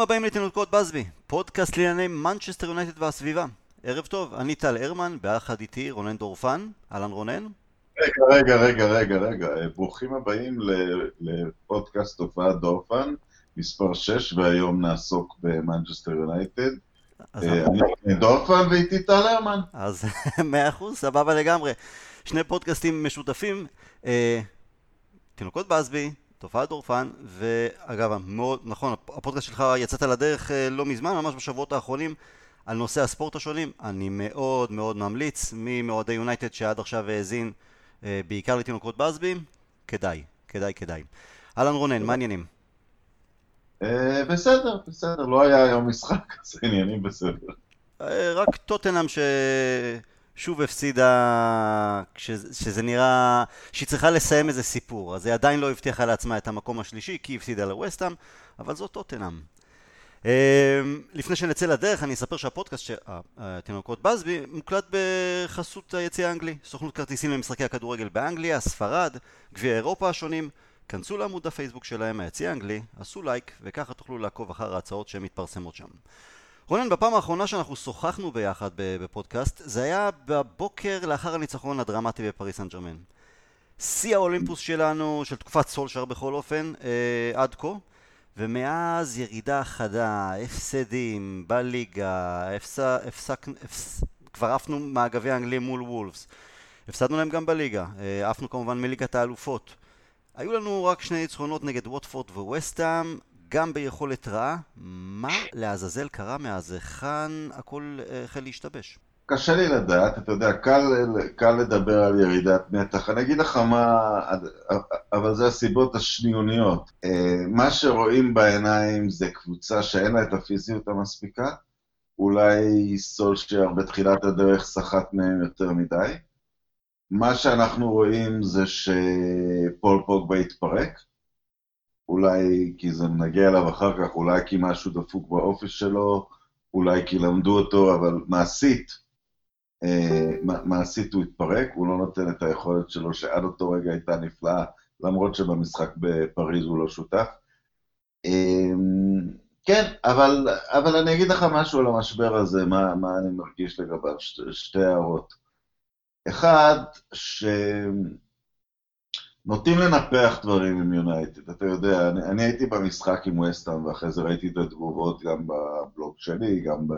ברוכים הבאים לתינוקות באזבי, פודקאסט לענייני מנצ'סטר יונייטד והסביבה. ערב טוב, אני טל הרמן, ביחד איתי רונן דורפן. אהלן רונן. רגע, רגע, רגע, רגע, רגע. ברוכים הבאים לפודקאסט תופעת דורפן, מספר 6, והיום נעסוק במנצ'סטר יונייטד. אה, אני דורפן ואיתי טל הרמן. אז מאה אחוז, סבבה לגמרי. שני פודקאסטים משותפים. אה, תינוקות בסבי, תופעת דורפן, ואגב, מאוד, נכון, הפודקאסט שלך יצאת לדרך אה, לא מזמן, ממש בשבועות האחרונים, על נושא הספורט השונים. אני מאוד מאוד ממליץ, מי מאוהדי יונייטד שעד עכשיו האזין אה, בעיקר לתינוקות בסבי, כדאי, כדאי, כדאי. אהלן רונן, מה העניינים? אה, בסדר, בסדר, לא היה היום משחק, אז עניינים בסדר. רק טוטנאם ש... שוב הפסידה שזה נראה שהיא צריכה לסיים איזה סיפור. אז היא עדיין לא הבטיחה לעצמה את המקום השלישי כי היא הפסידה לווסטהאם אבל זאת טוטנאם. אמ, לפני שנצא לדרך אני אספר שהפודקאסט שהתינוקות בסבי מוקלט בחסות היציא האנגלי. סוכנות כרטיסים למשחקי הכדורגל באנגליה, ספרד, גביע אירופה השונים. כנסו לעמוד הפייסבוק שלהם היציא האנגלי, עשו לייק וככה תוכלו לעקוב אחר ההצעות שמתפרסמות שם רונן, בפעם האחרונה שאנחנו שוחחנו ביחד בפודקאסט, זה היה בבוקר לאחר הניצחון הדרמטי בפריס סן ג'רמן. שיא האולימפוס שלנו, של תקופת סולשר בכל אופן, אה, עד כה, ומאז ירידה חדה, הפסדים בליגה, הפסק, הפס, כבר עפנו מהגביע האנגלי מול וולפס, הפסדנו להם גם בליגה, אה, עפנו כמובן מליגת האלופות. היו לנו רק שני ניצחונות נגד ווטפורד וווסטהאם, גם ביכולת רעה, מה לעזאזל קרה מאז? היכן הכל אה, החל להשתבש? קשה לי לדעת, אתה יודע, קל, קל לדבר על ירידת מתח. אני אגיד לך מה, אבל זה הסיבות השניוניות. אה, מה שרואים בעיניים זה קבוצה שאין לה את הפיזיות המספיקה. אולי סולשייר בתחילת הדרך סחט מהם יותר מדי. מה שאנחנו רואים זה שפול פוגבה התפרק. אולי כי זה נגיע אליו אחר כך, אולי כי משהו דפוק באופי שלו, אולי כי למדו אותו, אבל מעשית, אה, מעשית הוא התפרק, הוא לא נותן את היכולת שלו שעד אותו רגע הייתה נפלאה, למרות שבמשחק בפריז הוא לא שותף. אה, כן, אבל, אבל אני אגיד לך משהו על המשבר הזה, מה, מה אני מרגיש לגביו, שתי, הערות. אחד, ש... נוטים לנפח דברים עם יונייטד, אתה יודע, אני, אני הייתי במשחק עם וסטהאם ואחרי זה ראיתי את התגובות גם בבלוג שלי, גם, ב,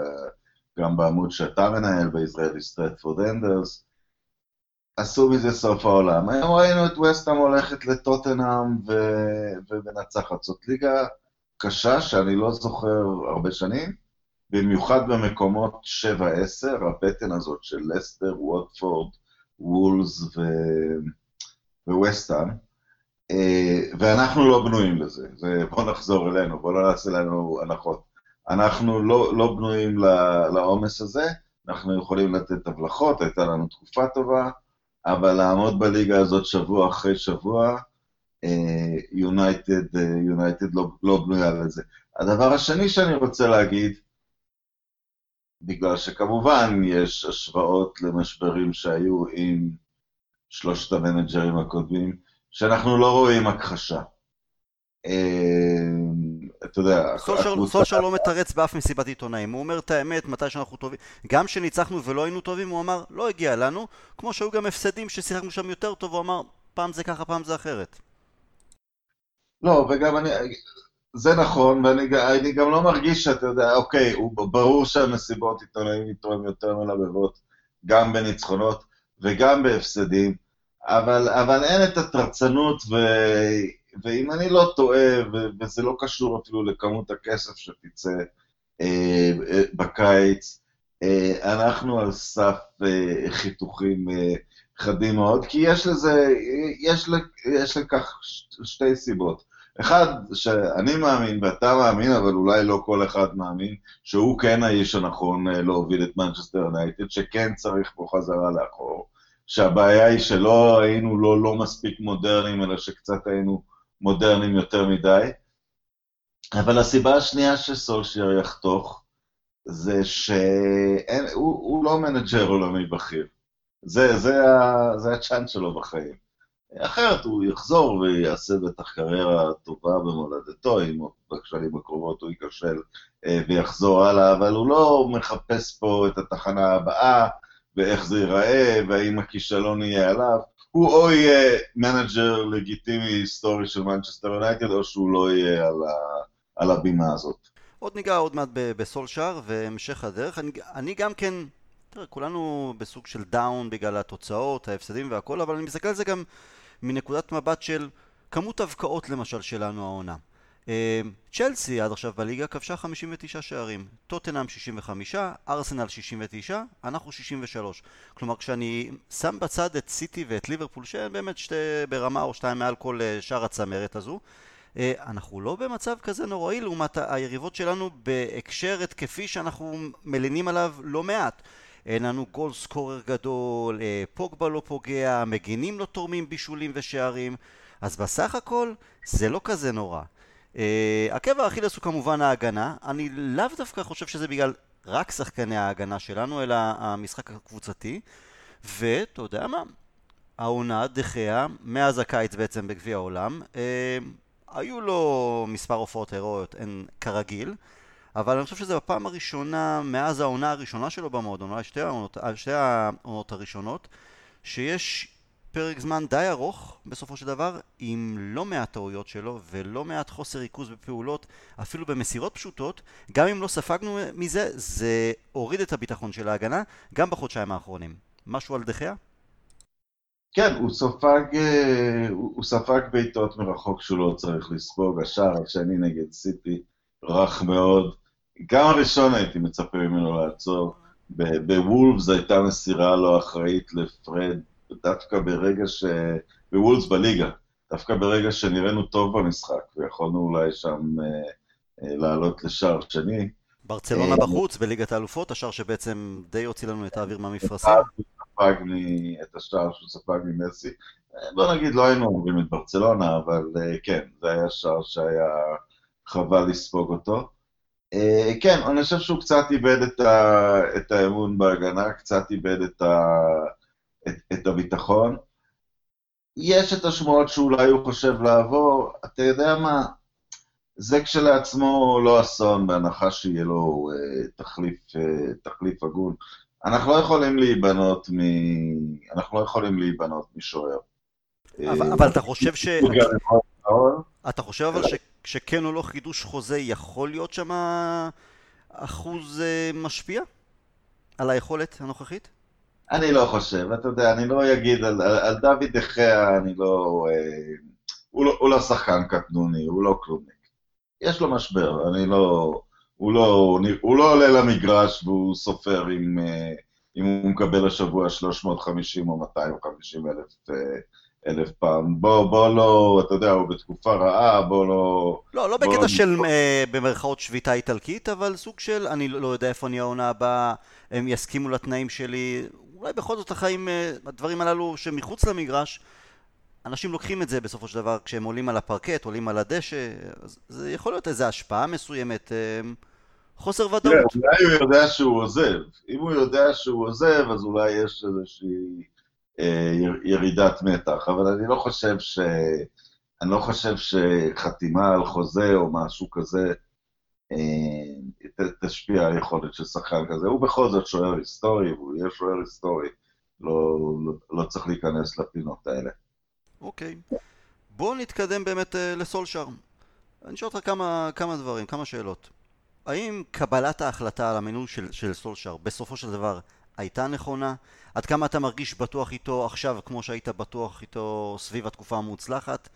גם בעמוד שאתה מנהל בישראלי סטרטפורד אנדרס, עשו מזה סוף העולם. היום ראינו את וסטהאם הולכת לטוטנאם. ומנצחת, זאת ליגה קשה שאני לא זוכר הרבה שנים, במיוחד במקומות 7-10, הבטן הזאת של לסטר, ווטפורד, וולס ו... ווסטהאם, אה, ואנחנו לא בנויים לזה. זה, בואו נחזור אלינו, בואו לא נעשה לנו הנחות. אנחנו לא, לא בנויים לעומס הזה, אנחנו יכולים לתת הבלחות, הייתה לנו תקופה טובה, אבל לעמוד בליגה הזאת שבוע אחרי שבוע, יונייטד uh, יונייטד uh, לא, לא בנויה לזה. הדבר השני שאני רוצה להגיד, בגלל שכמובן יש השוואות למשברים שהיו עם שלושת המנג'רים הקודמים, שאנחנו לא רואים הכחשה. אה, אתה יודע... סולשר לא מתרץ באף מסיבת עיתונאים, הוא אומר את האמת מתי שאנחנו טובים. גם כשניצחנו ולא היינו טובים, הוא אמר, לא הגיע לנו, כמו שהיו גם הפסדים ששיחקנו שם יותר טוב, הוא אמר, פעם זה ככה, פעם זה אחרת. לא, וגם אני... זה נכון, ואני גם לא מרגיש שאתה יודע, אוקיי, הוא, ברור שהמסיבות עיתונאים איתו יותר מלבבות, גם בניצחונות וגם בהפסדים, אבל, אבל אין את התרצנות, ו, ואם אני לא טועה, ו, וזה לא קשור אפילו לכמות הכסף שתצא אה, אה, בקיץ, אה, אנחנו על סף אה, חיתוכים אה, חדים מאוד, כי יש לזה, יש, יש לכך שתי סיבות. אחד, שאני מאמין ואתה מאמין, אבל אולי לא כל אחד מאמין, שהוא כן האיש הנכון אה, להוביל את מנצ'סטר יונייטד, שכן צריך פה חזרה לאחור. שהבעיה היא שלא היינו לא, לא מספיק מודרניים, אלא שקצת היינו מודרניים יותר מדי. אבל הסיבה השנייה שסולשייר יחתוך, זה שהוא לא מנג'ר עולמי בכיר. זה, זה, זה הצ'אנס שלו בחיים. אחרת הוא יחזור ויעשה בטח קריירה טובה במולדתו, אם בשנים הקרובות הוא ייכשל אה, ויחזור הלאה, אבל הוא לא מחפש פה את התחנה הבאה, ואיך זה ייראה, והאם הכישלון יהיה עליו. הוא או יהיה מנג'ר לגיטימי היסטורי של מנצ'סטר יונייטד, או שהוא לא יהיה על, ה, על הבימה הזאת. עוד ניגע עוד מעט בסולשייר והמשך הדרך. אני, אני גם כן, תראה, כולנו בסוג של דאון בגלל התוצאות, ההפסדים והכל, אבל אני מסתכל על זה גם מנקודת מבט של כמות הבקעות למשל שלנו העונה. אה, צ'לסי עד עכשיו בליגה כבשה 59 שערים, טוטנאם 65, ארסנל 69, אנחנו 63. כלומר כשאני שם בצד את סיטי ואת ליברפול שהן באמת שתי ברמה או שתיים מעל כל אה, שאר הצמרת הזו, אה, אנחנו לא במצב כזה נוראי לעומת היריבות שלנו בהקשר התקפי שאנחנו מלינים עליו לא מעט. אין לנו גול סקורר גדול, פוגבה לא פוגע, מגינים לא תורמים בישולים ושערים, אז בסך הכל זה לא כזה נורא. עקב האכילס הוא כמובן ההגנה, אני לאו דווקא חושב שזה בגלל רק שחקני ההגנה שלנו, אלא המשחק הקבוצתי, ואתה יודע מה? העונה, דחיה, מאז הקיץ בעצם בגביע העולם, אה, היו לו מספר הופעות הירואיות, הן כרגיל, אבל אני חושב שזה בפעם הראשונה, מאז העונה הראשונה שלו במועדון, אולי שתי העונות, העונות הראשונות, שיש פרק זמן די ארוך בסופו של דבר, עם לא מעט טעויות שלו ולא מעט חוסר ריכוז בפעולות, אפילו במסירות פשוטות, גם אם לא ספגנו מזה, זה הוריד את הביטחון של ההגנה, גם בחודשיים האחרונים. משהו על דחיה? כן, הוא ספג, אה, הוא ספג בעיטות מרחוק שהוא לא צריך לספוג, השער השני נגד סיטי רך מאוד. גם הראשון הייתי מצפה ממנו לעצור. בוולפס הייתה מסירה לא אחראית לפרד דווקא ברגע ש... בוולס בליגה, דווקא ברגע שנראינו טוב במשחק, ויכולנו אולי שם אה, אה, לעלות לשער שני. ברצלונה אה, בחוץ, בליגת האלופות, השער שבעצם די הוציא לנו את האוויר מהמפרשים. את השער שהוא ספג ממסי. בוא נגיד, לא היינו אומרים את ברצלונה, אבל כן, זה היה שער שהיה חבל לספוג אותו. כן, אני חושב שהוא קצת איבד את, ה, את האמון בהגנה, קצת איבד את, ה, את, את הביטחון. יש את השמועות שאולי הוא חושב לעבור, אתה יודע מה, זה כשלעצמו לא אסון, בהנחה שיהיה לו uh, תחליף, uh, תחליף הגון. אנחנו לא יכולים להיבנות מ... אנחנו לא יכולים להיבנות משוער. אבל, uh, אבל אתה חושב ש... אתה חושב אבל ש... שכן או לא חידוש חוזה יכול להיות שם אחוז משפיע על היכולת הנוכחית? אני לא חושב, אתה יודע, אני לא אגיד על, על, על דוד דחיה, אני לא... אה, הוא, לא... הוא לא שחקן קטנוני, הוא לא כלומניק. יש לו משבר, אני לא... הוא לא, הוא לא עולה למגרש והוא סופר אם, אה, אם הוא מקבל השבוע 350 או 250 אלף, אה, אלף פעם. בוא, בוא לא, אתה יודע, הוא בתקופה רעה, בוא לא... לא, לא בקטע לא של אה, במרכאות שביתה איטלקית, אבל סוג של, אני לא יודע איפה אני העונה הבאה, הם יסכימו לתנאים שלי, אולי בכל זאת החיים, אה, הדברים הללו שמחוץ למגרש, אנשים לוקחים את זה בסופו של דבר כשהם עולים על הפרקט, עולים על הדשא, זה יכול להיות איזו השפעה מסוימת, אה, חוסר ודאות. כן, אולי הוא יודע שהוא עוזב. אם הוא יודע שהוא עוזב, אז אולי יש איזושהי אה, ירידת מתח, אבל אני לא חושב ש... אני לא חושב שחתימה על חוזה או משהו כזה תשפיע על יכולת של שחקן כזה. הוא בכל זאת שוער היסטורי, והוא יהיה שוער היסטורי. לא, לא, לא צריך להיכנס לפינות האלה. אוקיי. בואו נתקדם באמת uh, לסולשאר. אני אשאל אותך כמה, כמה דברים, כמה שאלות. האם קבלת ההחלטה על המינוי של, של סולשאר בסופו של דבר הייתה נכונה? עד כמה אתה מרגיש בטוח איתו עכשיו כמו שהיית בטוח איתו סביב התקופה המוצלחת?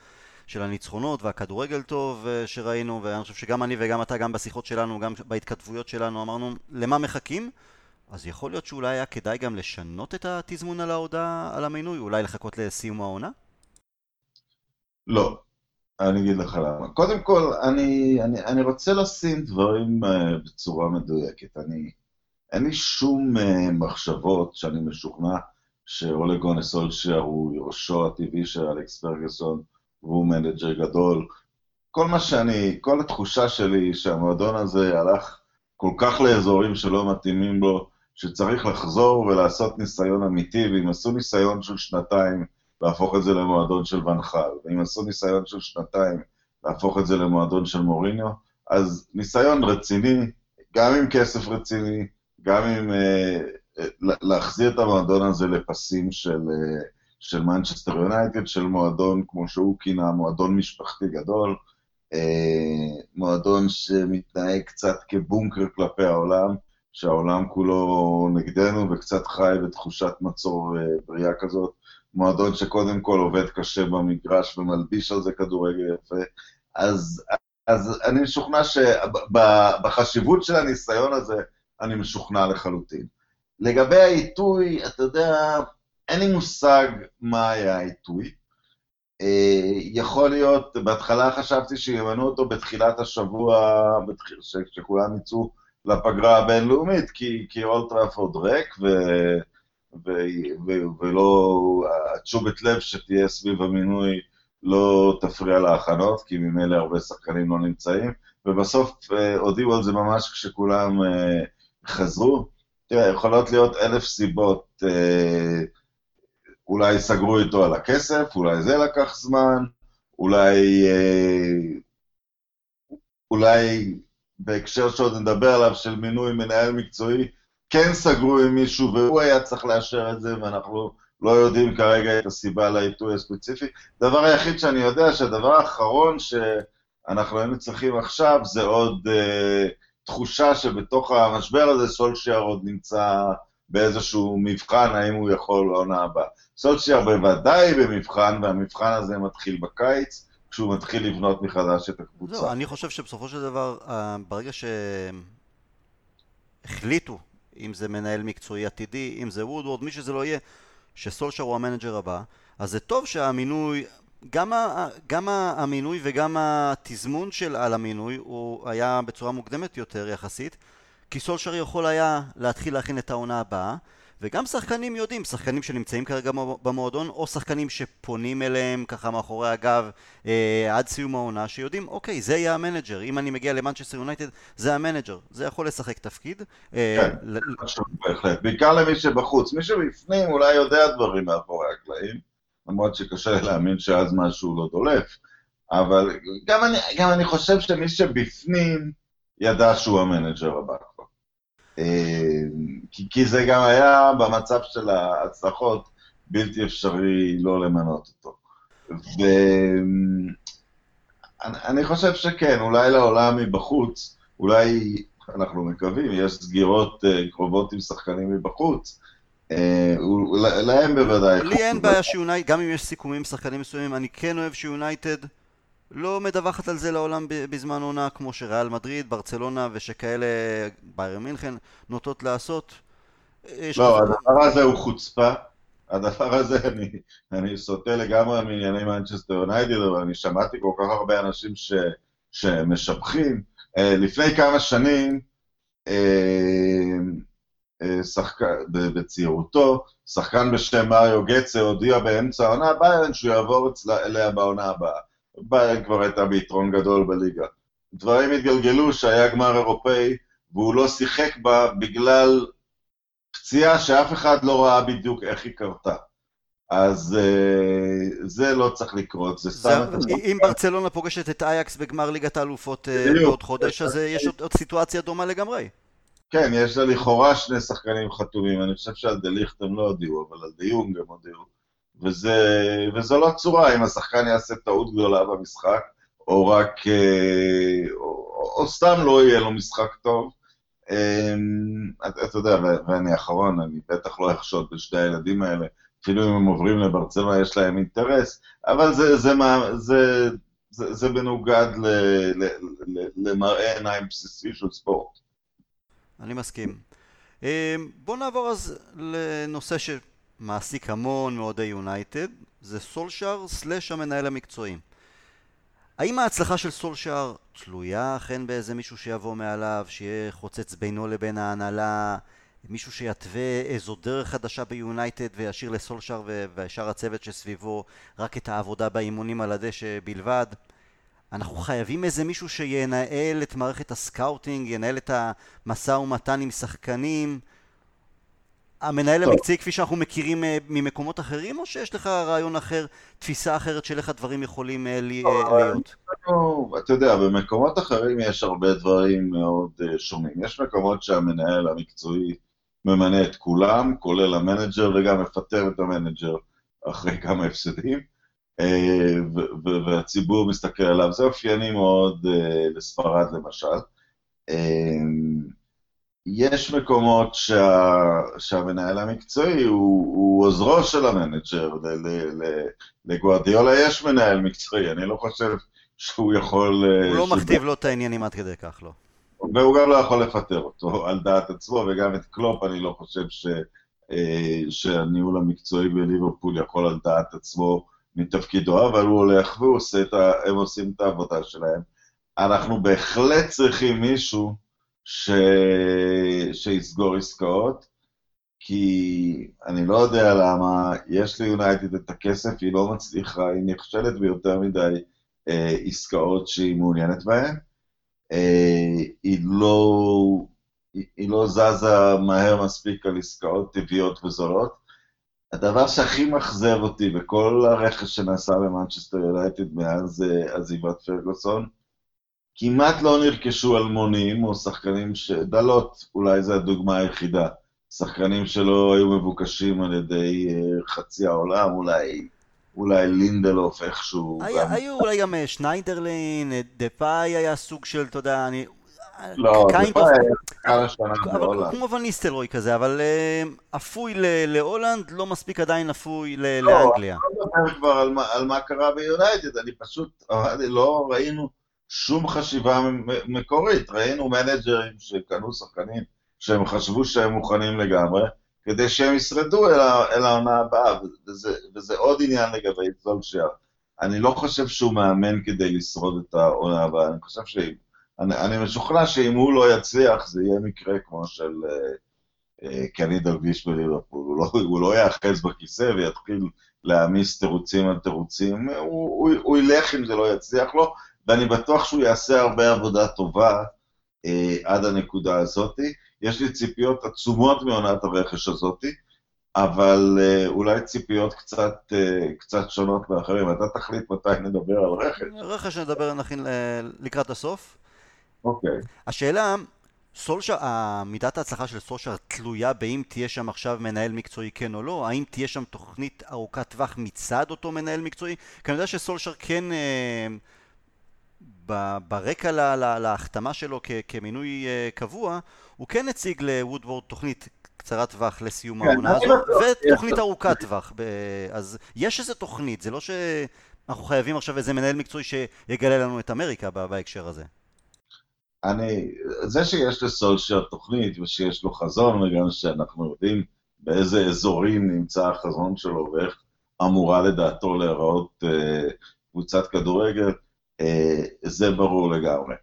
של הניצחונות והכדורגל טוב אה, שראינו, ואני חושב שגם אני וגם אתה, גם בשיחות שלנו, גם בהתכתבויות שלנו, אמרנו למה מחכים? אז יכול להיות שאולי היה כדאי גם לשנות את התזמון על ההודעה על המינוי, אולי לחכות לסיום העונה? לא, אני אגיד לך למה. קודם כל, אני, אני, אני רוצה לשים דברים uh, בצורה מדויקת. אני, אין לי שום uh, מחשבות שאני משוכנע שאולה גונאר סולשייר הוא יורשו הטבעי של אלכס פרגוסון, והוא מנג'ר גדול. כל מה שאני, כל התחושה שלי שהמועדון הזה הלך כל כך לאזורים שלא מתאימים לו, שצריך לחזור ולעשות ניסיון אמיתי, ואם עשו ניסיון של שנתיים להפוך את זה למועדון של ונחל, ואם עשו ניסיון של שנתיים להפוך את זה למועדון של מוריניו, אז ניסיון רציני, גם עם כסף רציני, גם עם אה, אה, להחזיר את המועדון הזה לפסים של, אה, של מנצ'סטר יונייטד, של מועדון, כמו שהוא כינה, מועדון משפחתי גדול, אה, מועדון שמתנהג קצת כבונקר כלפי העולם, שהעולם כולו נגדנו וקצת חי בתחושת מצור אה, בריאה כזאת. מועדון שקודם כל עובד קשה במגרש ומלביש על זה כדורגל יפה. אז, אז אני משוכנע שבחשיבות של הניסיון הזה, אני משוכנע לחלוטין. לגבי העיתוי, אתה יודע, אין לי מושג מה היה העיתוי. אה, יכול להיות, בהתחלה חשבתי שימנו אותו בתחילת השבוע, שכולם יצאו לפגרה הבינלאומית, כי, כי אולטראפורד ריק, ו, ו, ו, ולא, התשובת לב שתהיה סביב המינוי לא תפריע להכנות, כי ממילא הרבה שחקנים לא נמצאים, ובסוף אה, הודיעו על זה ממש כשכולם אה, חזרו. תראה, יכולות להיות אלף סיבות. אולי סגרו איתו על הכסף, אולי זה לקח זמן, אולי, אה, אולי בהקשר שעוד נדבר עליו של מינוי מנהל מקצועי, כן סגרו עם מישהו והוא היה צריך לאשר את זה, ואנחנו לא יודעים כרגע את הסיבה לעיתוי הספציפי. הדבר היחיד שאני יודע, שהדבר האחרון שאנחנו היינו צריכים עכשיו, זה עוד uh, תחושה שבתוך המשבר הזה סולשייר עוד נמצא באיזשהו מבחן, האם הוא יכול לעונה הבאה. סולשייר בוודאי במבחן, והמבחן הזה מתחיל בקיץ, כשהוא מתחיל לבנות מחדש את הקבוצה. לא, אני חושב שבסופו של דבר, אה, ברגע שהחליטו, אם זה מנהל מקצועי עתידי, אם זה וודוורד, מי שזה לא יהיה, שסולשייר הוא המנג'ר הבא, אז זה טוב שהמינוי, גם, ה, גם המינוי וגם התזמון של על המינוי הוא היה בצורה מוקדמת יותר יחסית, כי סולשייר יכול היה להתחיל להכין את העונה הבאה וגם שחקנים יודעים, שחקנים שנמצאים כרגע במועדון, או שחקנים שפונים אליהם ככה מאחורי הגב אה, עד סיום העונה, שיודעים, אוקיי, זה יהיה המנג'ר. אם אני מגיע למנצ'סטר יונייטד, זה המנג'ר. זה יכול לשחק תפקיד. אה, כן. בהחלט. בעיקר למי שבחוץ. מי שבפנים אולי יודע דברים מאחורי הקלעים, למרות שקשה להאמין שאז משהו לא דולף. אבל גם אני, גם אני חושב שמי שבפנים ידע שהוא המנג'ר הבא. אה, כי, כי זה גם היה במצב של ההצלחות בלתי אפשרי לא למנות אותו. ואני חושב שכן, אולי לעולם מבחוץ, אולי, אנחנו מקווים, יש סגירות אה, קרובות עם שחקנים מבחוץ, אה, להם בוודאי. לי אין בעיה שיונייטד, גם אם יש סיכומים עם שחקנים מסוימים, אני כן אוהב שיונייטד לא מדווחת על זה לעולם בזמן עונה כמו שריאל מדריד, ברצלונה ושכאלה ביירן מינכן נוטות לעשות. לא, הדבר הזה הוא חוצפה. הדבר הזה, אני, אני סוטה לגמרי מענייני מנצ'סטר יונייטד, אבל אני שמעתי כל כך הרבה אנשים ש, שמשבחים. אה, לפני כמה שנים, אה, אה, שחק... בצעירותו, שחקן בשם מריו גצה הודיע באמצע העונה ביירן שהוא יעבור אליה בעונה הבאה. ביירן כבר הייתה ביתרון גדול בליגה. דברים התגלגלו שהיה גמר אירופאי, והוא לא שיחק בה בגלל פציעה שאף אחד לא ראה בדיוק איך היא קרתה. אז uh, זה לא צריך לקרות, זה סתם... אם ברצלונה פוגשת את אייקס בגמר ליגת האלופות uh, בעוד חודש, אז יש עוד, עוד סיטואציה דומה לגמרי. כן, יש לה לכאורה שני שחקנים חתומים, אני חושב שעל דה ליכט הם לא הודיעו, אבל על דה יונג הם הודיעו. וזה, וזו לא צורה, אם השחקן יעשה טעות גדולה במשחק, או רק, אה, או, או סתם לא יהיה לו משחק טוב. אמ, אתה את יודע, ואני אחרון, אני בטח לא אחשוד בשני הילדים האלה, אפילו אם הם עוברים לברצלונה יש להם אינטרס, אבל זה, זה, זה, זה, זה, זה מנוגד ל, ל, ל, למראה עיניים בסיסי של ספורט. אני מסכים. אמ, בואו נעבור אז לנושא ש... מעסיק המון מאוהדי יונייטד, זה סולשאר סלאש המנהל המקצועי. האם ההצלחה של סולשאר תלויה אכן באיזה מישהו שיבוא מעליו, שיהיה חוצץ בינו לבין ההנהלה, מישהו שיתווה איזו דרך חדשה ביונייטד וישאיר לסולשאר ושאר הצוות שסביבו רק את העבודה באימונים על הדשא בלבד? אנחנו חייבים איזה מישהו שינהל את מערכת ה scouting, ינהל את המשא ומתן עם שחקנים, המנהל המקצועי כפי שאנחנו מכירים אה, ממקומות אחרים, או שיש לך רעיון אחר, תפיסה אחרת של איך הדברים יכולים אה, לא, להיות? אתה יודע, במקומות אחרים יש הרבה דברים מאוד שונים. יש מקומות שהמנהל המקצועי ממנה את כולם, כולל המנג'ר, וגם מפטר את המנג'ר אחרי כמה הפסדים, והציבור מסתכל עליו. זה אופייני מאוד לספרד למשל. יש מקומות שה, שהמנהל המקצועי הוא, הוא עוזרו של המנג'ר, לגוארדיולה יש מנהל מקצועי, אני לא חושב שהוא יכול... הוא לא מכתיב לו את העניינים עד כדי כך, לא. והוא גם לא יכול לפטר אותו על דעת עצמו, וגם את קלופ אני לא חושב ש, אה, שהניהול המקצועי בליברפול יכול על דעת עצמו מתפקידו, אבל הוא הולך והם עושים את העבודה שלהם. אנחנו בהחלט צריכים מישהו ש... שיסגור עסקאות, כי אני לא יודע למה, יש ליונייטד את הכסף, היא לא מצליחה, היא נכשלת ביותר מדי אה, עסקאות שהיא מעוניינת בהן. אה, היא, לא, היא, היא לא זזה מהר מספיק על עסקאות טבעיות וזולות. הדבר שהכי מאכזב אותי בכל הרכש שנעשה במנצ'סטר יונייטד מאז אה, עזיבת פרגוסון, כמעט לא נרכשו אלמונים או שחקנים ש... דלות, אולי זו הדוגמה היחידה. שחקנים שלא היו מבוקשים על ידי אה, חצי העולם, אולי, אולי לינדלוף איכשהו. היה, גם... היו אולי גם אה, שניידרלין, אה, דפאי היה סוג של, אתה יודע, אני... לא, דפאי היה כמה שנה בהולנד. כמו ואן ניסטלרוי כזה, אבל אפוי להולנד, לא מספיק עדיין אפוי לא, לאנגליה. לא, אני לא מדבר כבר על מה, על מה קרה ביונייטד, אני פשוט, לא ראינו... שום חשיבה מקורית. ראינו מנג'רים שקנו שחקנים שהם חשבו שהם מוכנים לגמרי, כדי שהם ישרדו אל, העונה הבאה, וזה, וזה עוד עניין לגבי סולשייר. אני לא חושב שהוא מאמן כדי לשרוד את העונה הבאה, אני חושב ש... אני, אני משוכנע שאם הוא לא יצליח, זה יהיה מקרה כמו של אה, אה, קני דלביש בליברפול. הוא לא, הוא לא יאחז בכיסא ויתחיל להעמיס תירוצים על תירוצים, הוא, הוא, הוא ילך אם זה לא יצליח לו, ואני בטוח שהוא יעשה הרבה עבודה טובה אה, עד הנקודה הזאת. יש לי ציפיות עצומות מעונת הרכש הזאת, אבל אה, אולי ציפיות קצת, אה, קצת שונות מאחרים. אתה תחליט מתי נדבר על רכש. רכש נדבר נכין אה, לקראת הסוף. אוקיי. השאלה, סולשר, מידת ההצלחה של סולשר תלויה באם תהיה שם עכשיו מנהל מקצועי כן או לא? האם תהיה שם תוכנית ארוכת טווח מצד אותו מנהל מקצועי? כי אני יודע שסולשר כן... אה, ברקע להחתמה שלו כמינוי אה, קבוע, הוא כן הציג לוודוורד תוכנית קצרת טווח לסיום כן, העונה הזו, ותוכנית ארוכת טווח. אז יש איזה תוכנית, זה לא שאנחנו חייבים עכשיו איזה מנהל מקצועי שיגלה לנו את אמריקה בהקשר הזה. אני, זה שיש לסולשר תוכנית ושיש לו חזון, וגם שאנחנו יודעים באיזה אזורים נמצא החזון שלו ואיך אמורה לדעתו להיראות אה, קבוצת כדורגל, זה ברור לגמרי.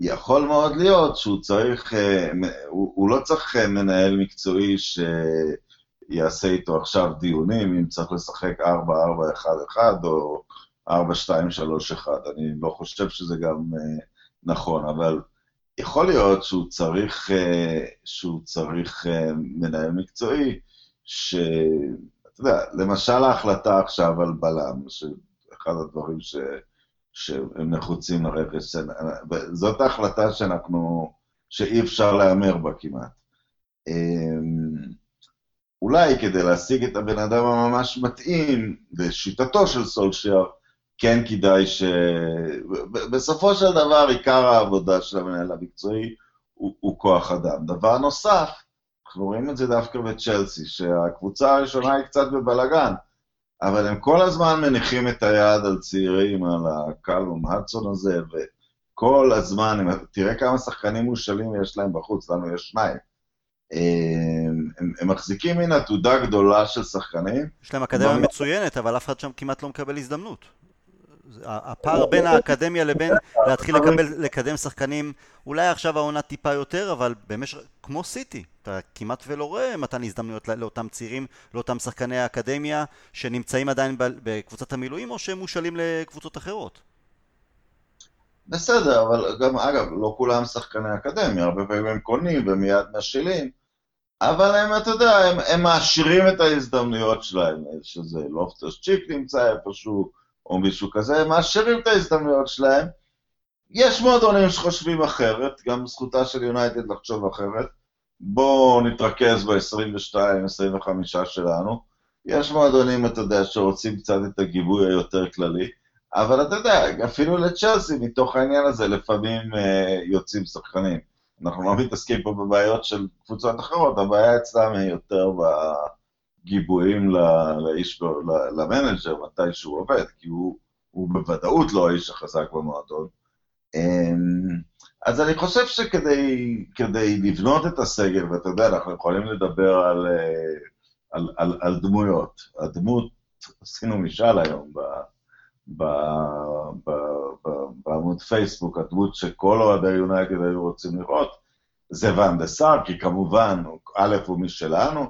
יכול מאוד להיות שהוא צריך, אה, הוא, הוא לא צריך אה, מנהל מקצועי שיעשה איתו עכשיו דיונים אם צריך לשחק 4-4-1-1 או 4-2-3-1. אני לא חושב שזה גם נכון, אבל יכול להיות שהוא צריך, שהוא צריך מנהל מקצועי, שאתה יודע, למשל ההחלטה עכשיו על בלם, שאחד הדברים ש... שהם נחוצים לרכש. זאת ההחלטה שאנחנו, שאי אפשר להמר בה כמעט. אמ, אולי כדי להשיג את הבן אדם הממש מתאים, לשיטתו של סולשייר, כן כדאי ש... בסופו של דבר עיקר העבודה של המנהל המקצועי הוא, הוא כוח אדם. דבר נוסף, אנחנו רואים את זה דווקא בצ'לסי, שהקבוצה הראשונה היא קצת בבלגן. אבל הם כל הזמן מניחים את היד על צעירים, על הקלום הדסון הזה, וכל הזמן, הם, תראה כמה שחקנים מושאלים יש להם בחוץ, לנו יש שניים. הם, הם, הם מחזיקים מן עתודה גדולה של שחקנים. יש להם אקדמיה מצוינת, אבל אף אחד שם כמעט לא מקבל הזדמנות. הפער בין האקדמיה לבין להתחיל לקבל, לקדם שחקנים, אולי עכשיו העונה טיפה יותר, אבל במשך, כמו סיטי, אתה כמעט ולא רואה מתן הזדמנויות לאותם צעירים, לאותם שחקני האקדמיה, שנמצאים עדיין בקבוצת המילואים, או שהם מושאלים לקבוצות אחרות. בסדר, אבל גם, אגב, לא כולם שחקני אקדמיה, הרבה פעמים הם קונים ומיד משילים, אבל הם, אתה יודע, הם, הם מעשירים את ההזדמנויות שלהם, שזה לופטוס צ'יק נמצא איפשהו, או מישהו כזה, הם מעשירים את ההזדמנויות שלהם. יש מועדונים שחושבים אחרת, גם זכותה של יונייטד לחשוב אחרת. בואו נתרכז ב-22-25 שלנו. יש מועדונים, אתה יודע, שרוצים קצת את הגיבוי היותר כללי, אבל אתה יודע, אפילו לצ'לסי, מתוך העניין הזה, לפעמים אה, יוצאים שחקנים. אנחנו לא מתעסקים פה בבעיות של קבוצות אחרות, הבעיה אצלם היא יותר בגיבויים לאיש, למנג'ר, מתי שהוא עובד, כי הוא, הוא בוודאות לא האיש החזק במועדון. אמ, אז אני חושב שכדי לבנות את הסגל, ואתה יודע, אנחנו יכולים לדבר על, אה, על, על, על דמויות. הדמות, עשינו משאל היום ב, ב, ב, ב, בעמוד פייסבוק, הדמות שכל אוהדי יונייטד היו רוצים לראות, זה ואן דה סאר, כי כמובן, א' הוא משלנו,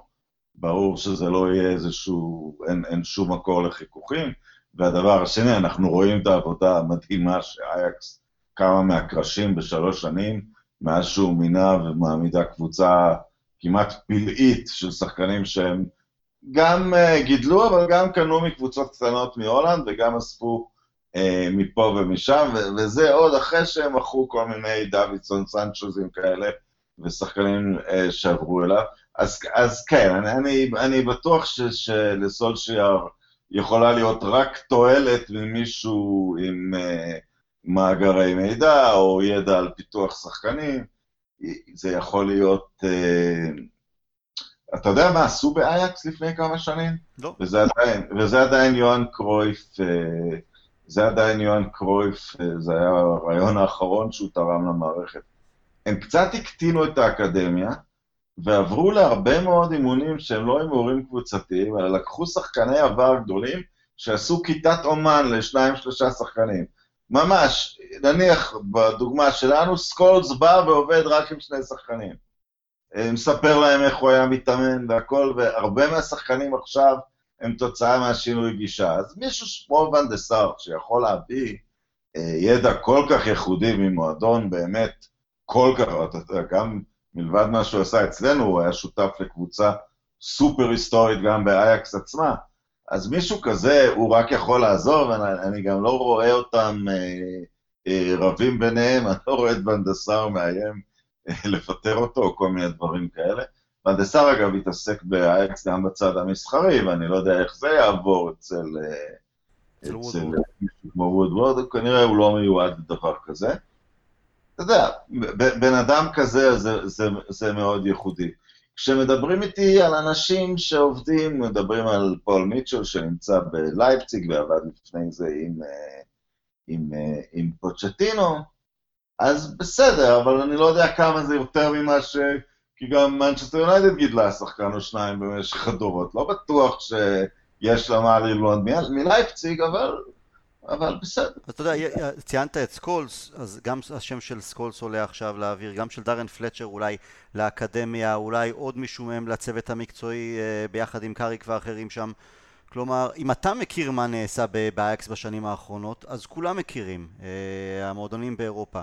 ברור שזה לא יהיה איזשהו, אין, אין שום מקור לחיכוכים, והדבר השני, אנחנו רואים את העבודה המדהימה שאייקס כמה מהקרשים בשלוש שנים, מאז שהוא מינה ומעמידה קבוצה כמעט פלאית של שחקנים שהם גם uh, גידלו, אבל גם קנו מקבוצות קטנות מהולנד וגם אספו uh, מפה ומשם, ו- וזה עוד אחרי שהם מכרו כל מיני דוידסון סנצ'וזים כאלה ושחקנים uh, שעברו אליו. אז, אז כן, אני, אני, אני בטוח שלסולשיאר יכולה להיות רק תועלת ממישהו עם... Uh, מאגרי מידע או ידע על פיתוח שחקנים, זה יכול להיות... אה, אתה יודע מה עשו באייקס לפני כמה שנים? לא. וזה עדיין, וזה עדיין יוהאן קרויף, אה, זה עדיין יוהאן קרויף, אה, זה היה הרעיון האחרון שהוא תרם למערכת. הם קצת הקטינו את האקדמיה, ועברו להרבה מאוד אימונים שהם לא הימורים קבוצתיים, אלא לקחו שחקני עבר גדולים שעשו כיתת אומן לשניים שלושה שחקנים. ממש, נניח בדוגמה שלנו, סקולס בא ועובד רק עם שני שחקנים. אה, מספר להם איך הוא היה מתאמן והכל, והרבה מהשחקנים עכשיו הם תוצאה מהשינוי גישה. אז מישהו כמו ואן שיכול להביא אה, ידע כל כך ייחודי ממועדון, באמת, כל כך, אתה יודע, גם מלבד מה שהוא עשה אצלנו, הוא היה שותף לקבוצה סופר היסטורית גם באייקס עצמה. אז מישהו כזה, הוא רק יכול לעזור, ואני גם לא רואה אותם אה, אה, רבים ביניהם, אני לא רואה את בנדסר מאיים אה, לפטר אותו, או כל מיני דברים כאלה. בנדסר, אגב, התעסק באייקס גם בצד המסחרי, ואני לא יודע איך זה יעבור אצל... אה, אצל מישהו כמו וודוורד, כנראה הוא לא מיועד לדבר כזה. אתה יודע, בן אדם כזה זה, זה, זה מאוד ייחודי. כשמדברים איתי על אנשים שעובדים, מדברים על פול מיטשל שנמצא בלייפציג ועבד לפני זה עם, אה, עם, אה, עם פוצ'טינו, אז בסדר, אבל אני לא יודע כמה זה יותר ממה ש... כי גם מנצ'סטר יונייטד גידלה שחקן או שניים במשך הדורות. לא בטוח שיש לה מה ללמוד מלייפציג, אבל אבל בסדר. אתה יודע, ציינת את סקולס, אז גם השם של סקולס עולה עכשיו לאוויר, גם של דארן פלצ'ר אולי לאקדמיה, אולי עוד מישהו מהם לצוות המקצועי אה, ביחד עם קאריק ואחרים שם. כלומר, אם אתה מכיר מה נעשה באייקס בשנים האחרונות, אז כולם מכירים, אה, המועדונים באירופה.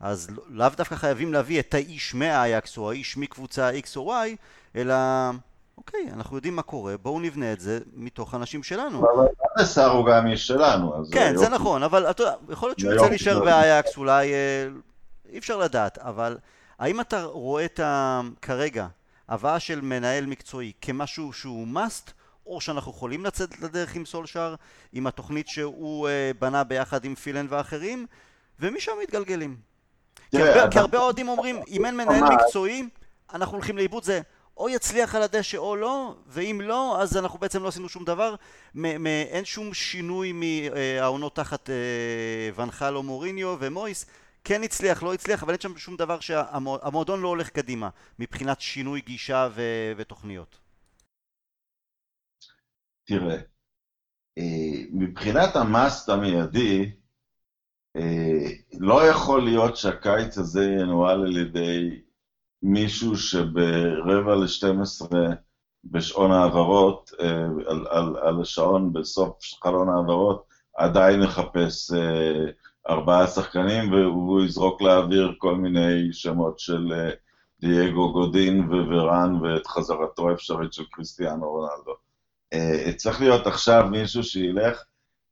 אז לא, לאו דווקא חייבים להביא את האיש מהאייקס או האיש מקבוצה X או Y, אלא אוקיי, אנחנו יודעים מה קורה, בואו נבנה את זה מתוך אנשים שלנו. אבל השר הוא גם איש שלנו, אז... כן, זה נכון, אבל אתה יודע, יכול להיות שהוא ירצה להישאר באייקס, אולי אה, אי אפשר לדעת, אבל האם אתה רואה את ה... כרגע הבאה של מנהל מקצועי כמשהו שהוא must, או שאנחנו יכולים לצאת לדרך עם סולשאר, עם התוכנית שהוא אה, בנה ביחד עם פילן ואחרים, ומשם מתגלגלים. כי הרבה אוהדים אומרים, אם אין מנהל מקצועי, אנחנו הולכים לאיבוד זה. או יצליח על הדשא או לא, ואם לא, אז אנחנו בעצם לא עשינו שום דבר. אין שום שינוי מהעונות תחת אה, ונחל או מוריניו ומויס. כן הצליח, לא הצליח, אבל אין שם שום דבר שהמועדון לא הולך קדימה מבחינת שינוי גישה ו- ותוכניות. תראה, אה, מבחינת המאסט המיידי, אה, לא יכול להיות שהקיץ הזה ינוהל על ידי מישהו שברבע ל-12 בשעון העברות, אה, על, על, על השעון בסוף חלון העברות, עדיין מחפש אה, ארבעה שחקנים והוא יזרוק לאוויר כל מיני שמות של, אה, דייגו גודין וורן ואת חזרתו האפשרית של קריסטיאנו רונלדו. צריך להיות עכשיו מישהו שילך,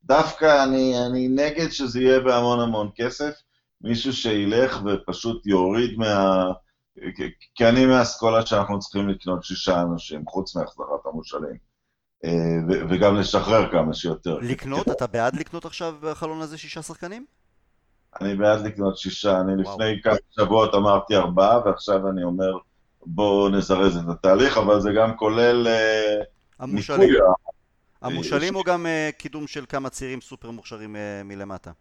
דווקא אני, אני נגד שזה יהיה בהמון המון כסף, מישהו שילך ופשוט יוריד מה... כי אני מהאסכולה שאנחנו צריכים לקנות שישה אנשים, חוץ מהחזרת המושאלים. אה, וגם לשחרר כמה שיותר. לקנות? אתה בעד לקנות עכשיו בחלון הזה שישה שחקנים? אני בעד לקנות שישה. אני לפני כמה שבועות אמרתי ארבעה, ועכשיו אני אומר, בואו נזרז את התהליך, אבל זה גם כולל אה, המושאלים. המושאלים או גם uh, קידום של כמה צעירים סופר מוכשרים מלמטה?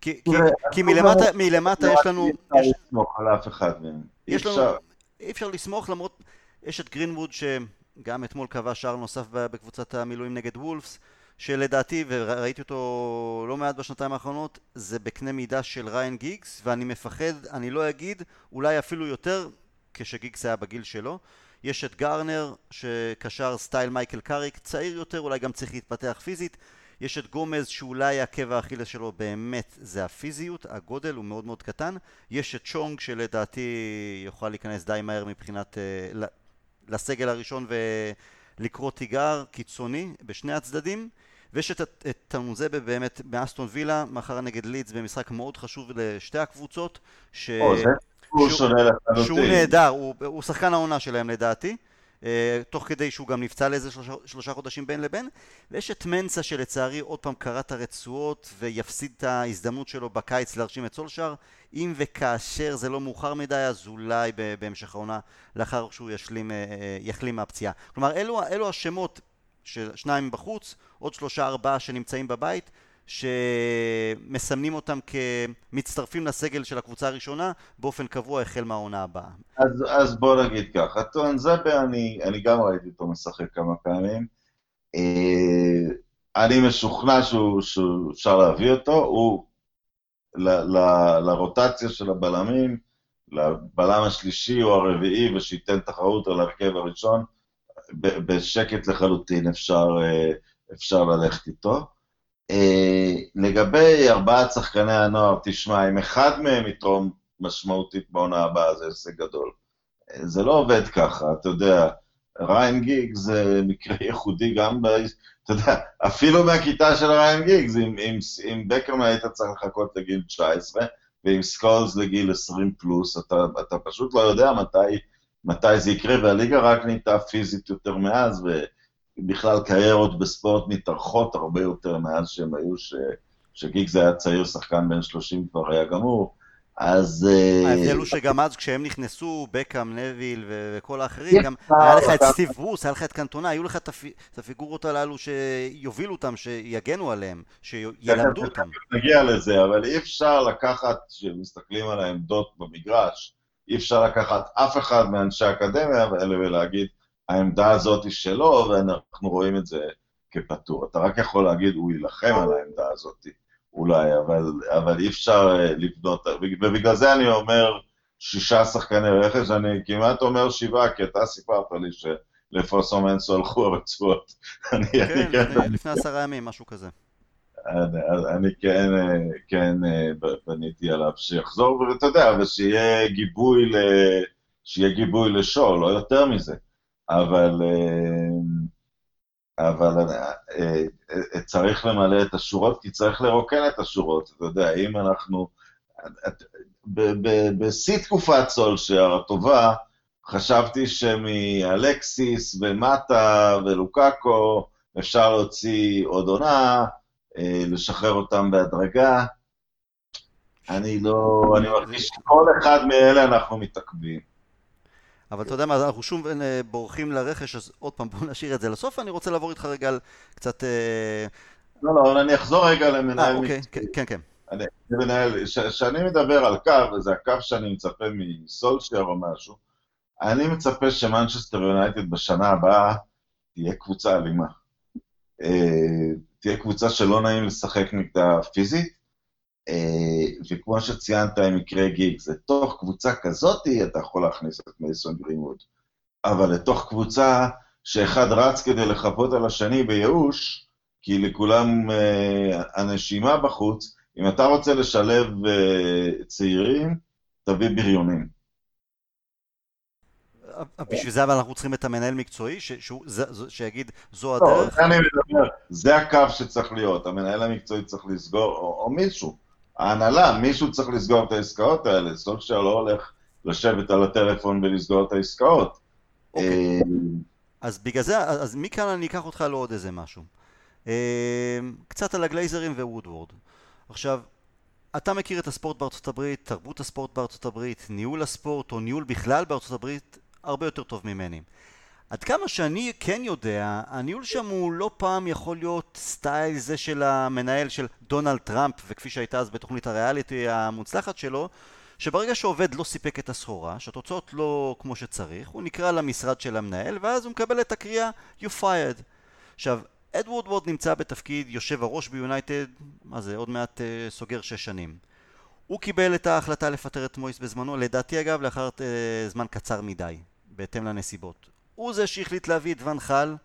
כי, כי, כי מלמטה, מלמטה יש לנו... אי אפשר לסמוך על אף אחד מהם. אי אפשר. אי אפשר לסמוך למרות... יש את גרינווד שגם אתמול קבע שער נוסף בקבוצת המילואים נגד וולפס שלדעתי, וראיתי אותו לא מעט בשנתיים האחרונות, זה בקנה מידה של ריין גיגס ואני מפחד, אני לא אגיד, אולי אפילו יותר כשגיגס היה בגיל שלו יש את גארנר שקשר סטייל מייקל קאריק, צעיר יותר, אולי גם צריך להתפתח פיזית. יש את גומז שאולי עקב האכילס שלו באמת זה הפיזיות, הגודל הוא מאוד מאוד קטן. יש את צ'ונג שלדעתי יוכל להיכנס די מהר מבחינת אה, לסגל הראשון ולקרוא תיגר כקיצוני בשני הצדדים. ויש את, את טואנזבה באמת מאסטון וילה, מחר נגד לידס במשחק מאוד חשוב לשתי הקבוצות. ש... או, זה הוא שונה לחלוטין. שהוא נהדר, הוא, הוא שחקן העונה שלהם לדעתי. Uh, תוך כדי שהוא גם נפצע לאיזה שלושה, שלושה חודשים בין לבין ויש את מנסה שלצערי עוד פעם קרע את הרצועות ויפסיד את ההזדמנות שלו בקיץ להרשים את סולשאר. אם וכאשר זה לא מאוחר מדי אז אולי בהמשך העונה לאחר שהוא ישלים, uh, יחלים מהפציעה. כלומר אלו, אלו השמות של שניים בחוץ עוד שלושה ארבעה שנמצאים בבית שמסמנים אותם כמצטרפים לסגל של הקבוצה הראשונה באופן קבוע החל מהעונה הבאה. אז, אז בוא נגיד ככה, טון זבה אני, אני גם ראיתי אותו משחק כמה פעמים. אה, אני משוכנע שאפשר להביא אותו, הוא ל, ל, לרוטציה של הבלמים, לבלם השלישי או הרביעי ושייתן תחרות על ההרכב הראשון, בשקט לחלוטין אפשר, אה, אפשר ללכת איתו. אה, לגבי ארבעת שחקני הנוער, תשמע, אם אחד מהם יתרום משמעותית בעונה הבאה, זה הישג גדול. אה, זה לא עובד ככה, אתה יודע, ריין גיג זה מקרה ייחודי גם ב... אתה יודע, אפילו מהכיתה של ריין גיגס, אם, אם, עם בקהאם היית צריך לחכות לגיל 19, ועם סקולס לגיל 20 פלוס, אתה, אתה פשוט לא יודע מתי, מתי זה יקרה, והליגה רק נהייתה פיזית יותר מאז, ו... בכלל קריירות בספורט מתארכות הרבה יותר מאז שהם היו, ש... שגיגס היה צעיר, שחקן בן 30 כבר היה גמור, אז... אה, ההבדל הוא שגם אז כשהם נכנסו, בקאם, נביל וכל האחרים, גם היה לך את סטיב רוס, היה לך את קנטונה, היו לך את הפיגורות הללו שיובילו אותם, שיגנו עליהם, שילמדו אותם. נגיע לזה, אבל אי אפשר לקחת, כשמסתכלים על העמדות במגרש, אי אפשר לקחת אף אחד מאנשי האקדמיה האלה ולהגיד, העמדה הזאת היא שלו, ואנחנו רואים את זה כפתור. אתה רק יכול להגיד, הוא יילחם על העמדה הזאת, אולי, אבל, אבל אי אפשר אה, לבנות, ובגלל זה אני אומר שישה שחקני רכש, אני כמעט אומר שבעה, כי אתה סיפרת לי שלפוסו מנסו הלכו הרצועות. כן, כן, לפני עשרה ימים, משהו כזה. אני, אני כן, אה, כן אה, בניתי עליו שיחזור, ואתה יודע, ושיהיה גיבוי, ל, שיהיה גיבוי לשואו, לא יותר מזה. אבל, אה, אבל אה, אה, צריך למלא את השורות, כי צריך לרוקן את השורות. אתה יודע, אם אנחנו... בשיא תקופת סולשייר הטובה, חשבתי שמאלקסיס ומטה ולוקאקו אפשר להוציא עוד עונה, לשחרר אותם בהדרגה. אני לא... אני מרגיש שכל אחד מאלה אנחנו מתעכבים. אבל אתה יודע מה, אנחנו שוב אה, בורחים לרכש, אז עוד פעם בואו נשאיר את זה לסוף, אני רוצה לעבור איתך רגע על קצת... אה, לא, לא, אני אחזור רגע למנהל... אה, אוקיי, כן, כן. כן. כשאני מדבר על קו, וזה הקו שאני מצפה מסולשייר או משהו, אני מצפה שמנצ'סטר יונייטד בשנה הבאה תהיה קבוצה אלימה. תהיה קבוצה שלא נעים לשחק נגדה פיזית, אה, וכמו שציינת עם מקרה גיגס, לתוך קבוצה כזאת אתה יכול להכניס את מייסון גרינווד, אבל לתוך קבוצה שאחד רץ כדי לחפות על השני בייאוש, כי לכולם uh, הנשימה בחוץ, אם אתה רוצה לשלב uh, צעירים, תביא בריונים. בשביל זה אבל אנחנו צריכים את המנהל מקצועי, ש, שהוא, זה, שיגיד זו לא, הדרך? זה אני מדבר, זה הקו שצריך להיות, המנהל המקצועי צריך לסגור, או, או מישהו, ההנהלה, מישהו צריך לסגור את העסקאות האלה, סולשר לא הולך לשבת על הטלפון ולסגור את העסקאות. אוקיי. אז בגלל זה, אז מכאן אני אקח אותך לעוד איזה משהו. קצת על הגלייזרים ווודוורד. עכשיו, אתה מכיר את הספורט בארצות הברית, תרבות הספורט בארצות הברית, ניהול הספורט או ניהול בכלל בארצות הברית הרבה יותר טוב ממני. עד כמה שאני כן יודע, הניהול שם הוא לא פעם יכול להיות סטייל זה של המנהל של דונלד טראמפ, וכפי שהייתה אז בתוכנית הריאליטי המוצלחת שלו, שברגע שעובד לא סיפק את הסחורה, שהתוצאות לא כמו שצריך, הוא נקרא למשרד של המנהל, ואז הוא מקבל את הקריאה You fired. עכשיו, אד וודוורד נמצא בתפקיד יושב הראש ביונייטד, מה זה, עוד מעט אה, סוגר שש שנים. הוא קיבל את ההחלטה לפטר את מויס בזמנו, לדעתי אגב, לאחר אה, זמן קצר מדי, בהתאם לנסיבות. הוא זה שהחליט להביא את ונחל,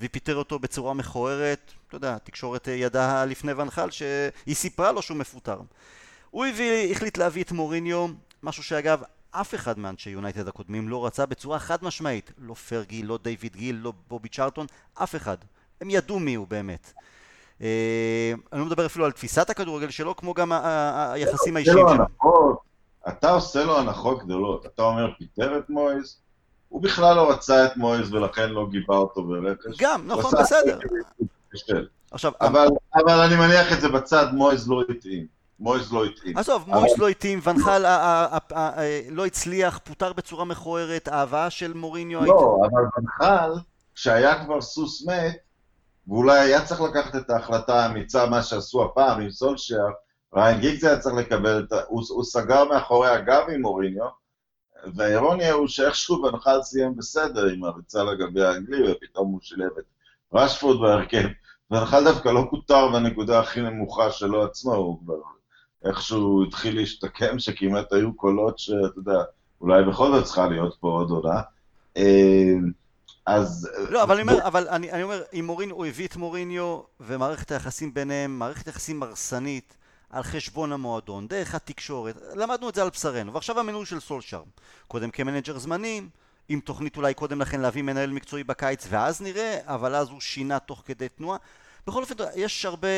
ופיטר אותו בצורה מכוערת, אתה יודע, התקשורת ידעה לפני ונחל שהיא סיפרה לו שהוא מפוטר. הוא הביא, החליט להביא את מוריניו, משהו שאגב אף אחד מאנשי יונייטד הקודמים לא רצה בצורה חד משמעית. לא פרגי, לא דיוויד גיל, לא בובי צ'רלטון, אף אחד. הם ידעו מי הוא באמת. אה, אני לא מדבר אפילו על תפיסת הכדורגל שלו, כמו גם היחסים האישיים שלו. אתה עושה לו הנחות גדולות. אתה אומר, פיטר את מויס, הוא בכלל לא רצה את מויס ולכן לא גיבה אותו ברכש. גם, נכון, בסדר. עכשיו, אבל, אבל אני מניח את זה בצד, מויס לא התאים. מויס לא התאים. עזוב, מויס לא התאים, ואן חאל לא הצליח, פוטר בצורה מכוערת, ההבאה של מוריניו... לא, אבל ואן חאל, כשהיה כבר סוס מת, ואולי היה צריך לקחת את ההחלטה האמיצה, מה שעשו הפעם עם סולשייר, ריין גיגס היה צריך לקבל את ה... הוא, הוא סגר מאחורי הגב עם מוריניו, והאירוניה הוא שאיכשהו ונחל סיים בסדר עם הריצה לגבי האנגלי, ופתאום הוא שילב את רשפורד בהרכב. ונחל דווקא לא פוטר בנקודה הכי נמוכה שלו עצמו, הוא כבר איכשהו התחיל להשתקם, שכמעט היו קולות שאתה יודע, אולי בכל זאת צריכה להיות פה עוד עונה. אה, אז... לא, אבל אני אומר, אבל אני, אני אומר, אם מוריניו, הוא הביא את מוריניו ומערכת היחסים ביניהם, מערכת יחסים הרסנית על חשבון המועדון, דרך התקשורת, למדנו את זה על בשרנו, ועכשיו המינוי של סולשר, קודם כמנג'ר זמני, עם תוכנית אולי קודם לכן להביא מנהל מקצועי בקיץ ואז נראה, אבל אז הוא שינה תוך כדי תנועה. בכל אופן, יש הרבה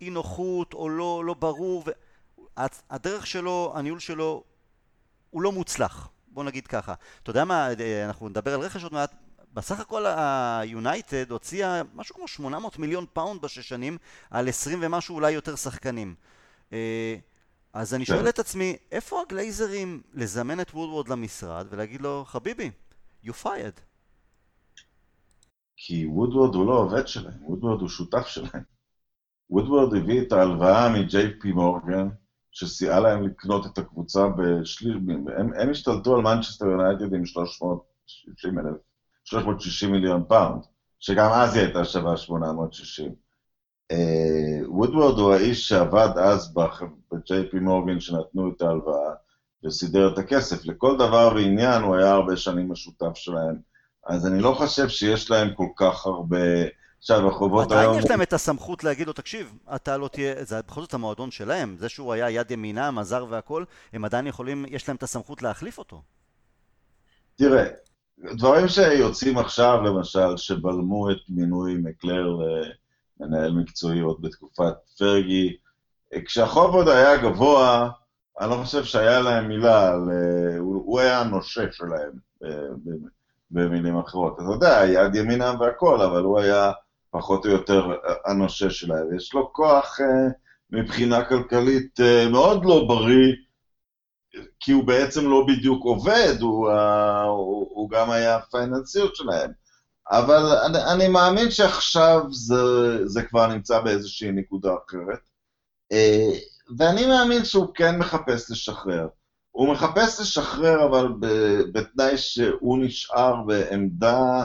אי נוחות או לא, לא ברור, הדרך שלו, הניהול שלו, הוא לא מוצלח. בוא נגיד ככה. אתה יודע מה, אנחנו נדבר על רכש עוד מעט, בסך הכל היונייטד הוציאה משהו כמו 800 מיליון פאונד בשש שנים על 20 ומשהו אולי יותר שחקנים. אה, אז אני שואל את עצמי, איפה הגלייזרים לזמן את וודוורד למשרד ולהגיד לו, חביבי, you're fired? כי וודוורד הוא לא עובד שלהם, וודוורד הוא שותף שלהם. וודוורד הביא את ההלוואה פי מורגן, שסייעה להם לקנות את הקבוצה בשליש... הם, הם השתלטו על מנצ'סטר יונייטד עם 360 אלף, 360 מיליון פאונד, שגם אז היא הייתה שווה 860. אה, וודוורד הוא האיש שעבד אז ב-JP מורגן שנתנו את ההלוואה וסידר את הכסף. לכל דבר ועניין הוא היה הרבה שנים השותף שלהם. אז אני לא חושב שיש להם כל כך הרבה... עכשיו, החובות היום... עדיין יש להם את הסמכות להגיד לו, תקשיב, אתה לא תהיה... זה בכל זאת המועדון שלהם, זה שהוא היה יד ימינם, עזר והכל, הם עדיין יכולים, יש להם את הסמכות להחליף אותו. תראה, דברים שיוצאים עכשיו, למשל, שבלמו את מינוי מקלר למנהל מקצועי עוד בתקופת פרגי, כשהחוב עוד היה גבוה, אני לא חושב שהיה להם מילה, על, הוא, הוא היה הנושה שלהם, במילים אחרות. אתה יודע, יד ימינם והכל, אבל הוא היה פחות או יותר הנושה שלהם. יש לו כוח אה, מבחינה כלכלית אה, מאוד לא בריא, כי הוא בעצם לא בדיוק עובד, הוא, הוא, הוא גם היה הפייננסיות שלהם. אבל אני, אני מאמין שעכשיו זה, זה כבר נמצא באיזושהי נקודה אחרת. אה, ואני מאמין שהוא כן מחפש לשחרר. הוא מחפש לשחרר, אבל בתנאי שהוא נשאר בעמדה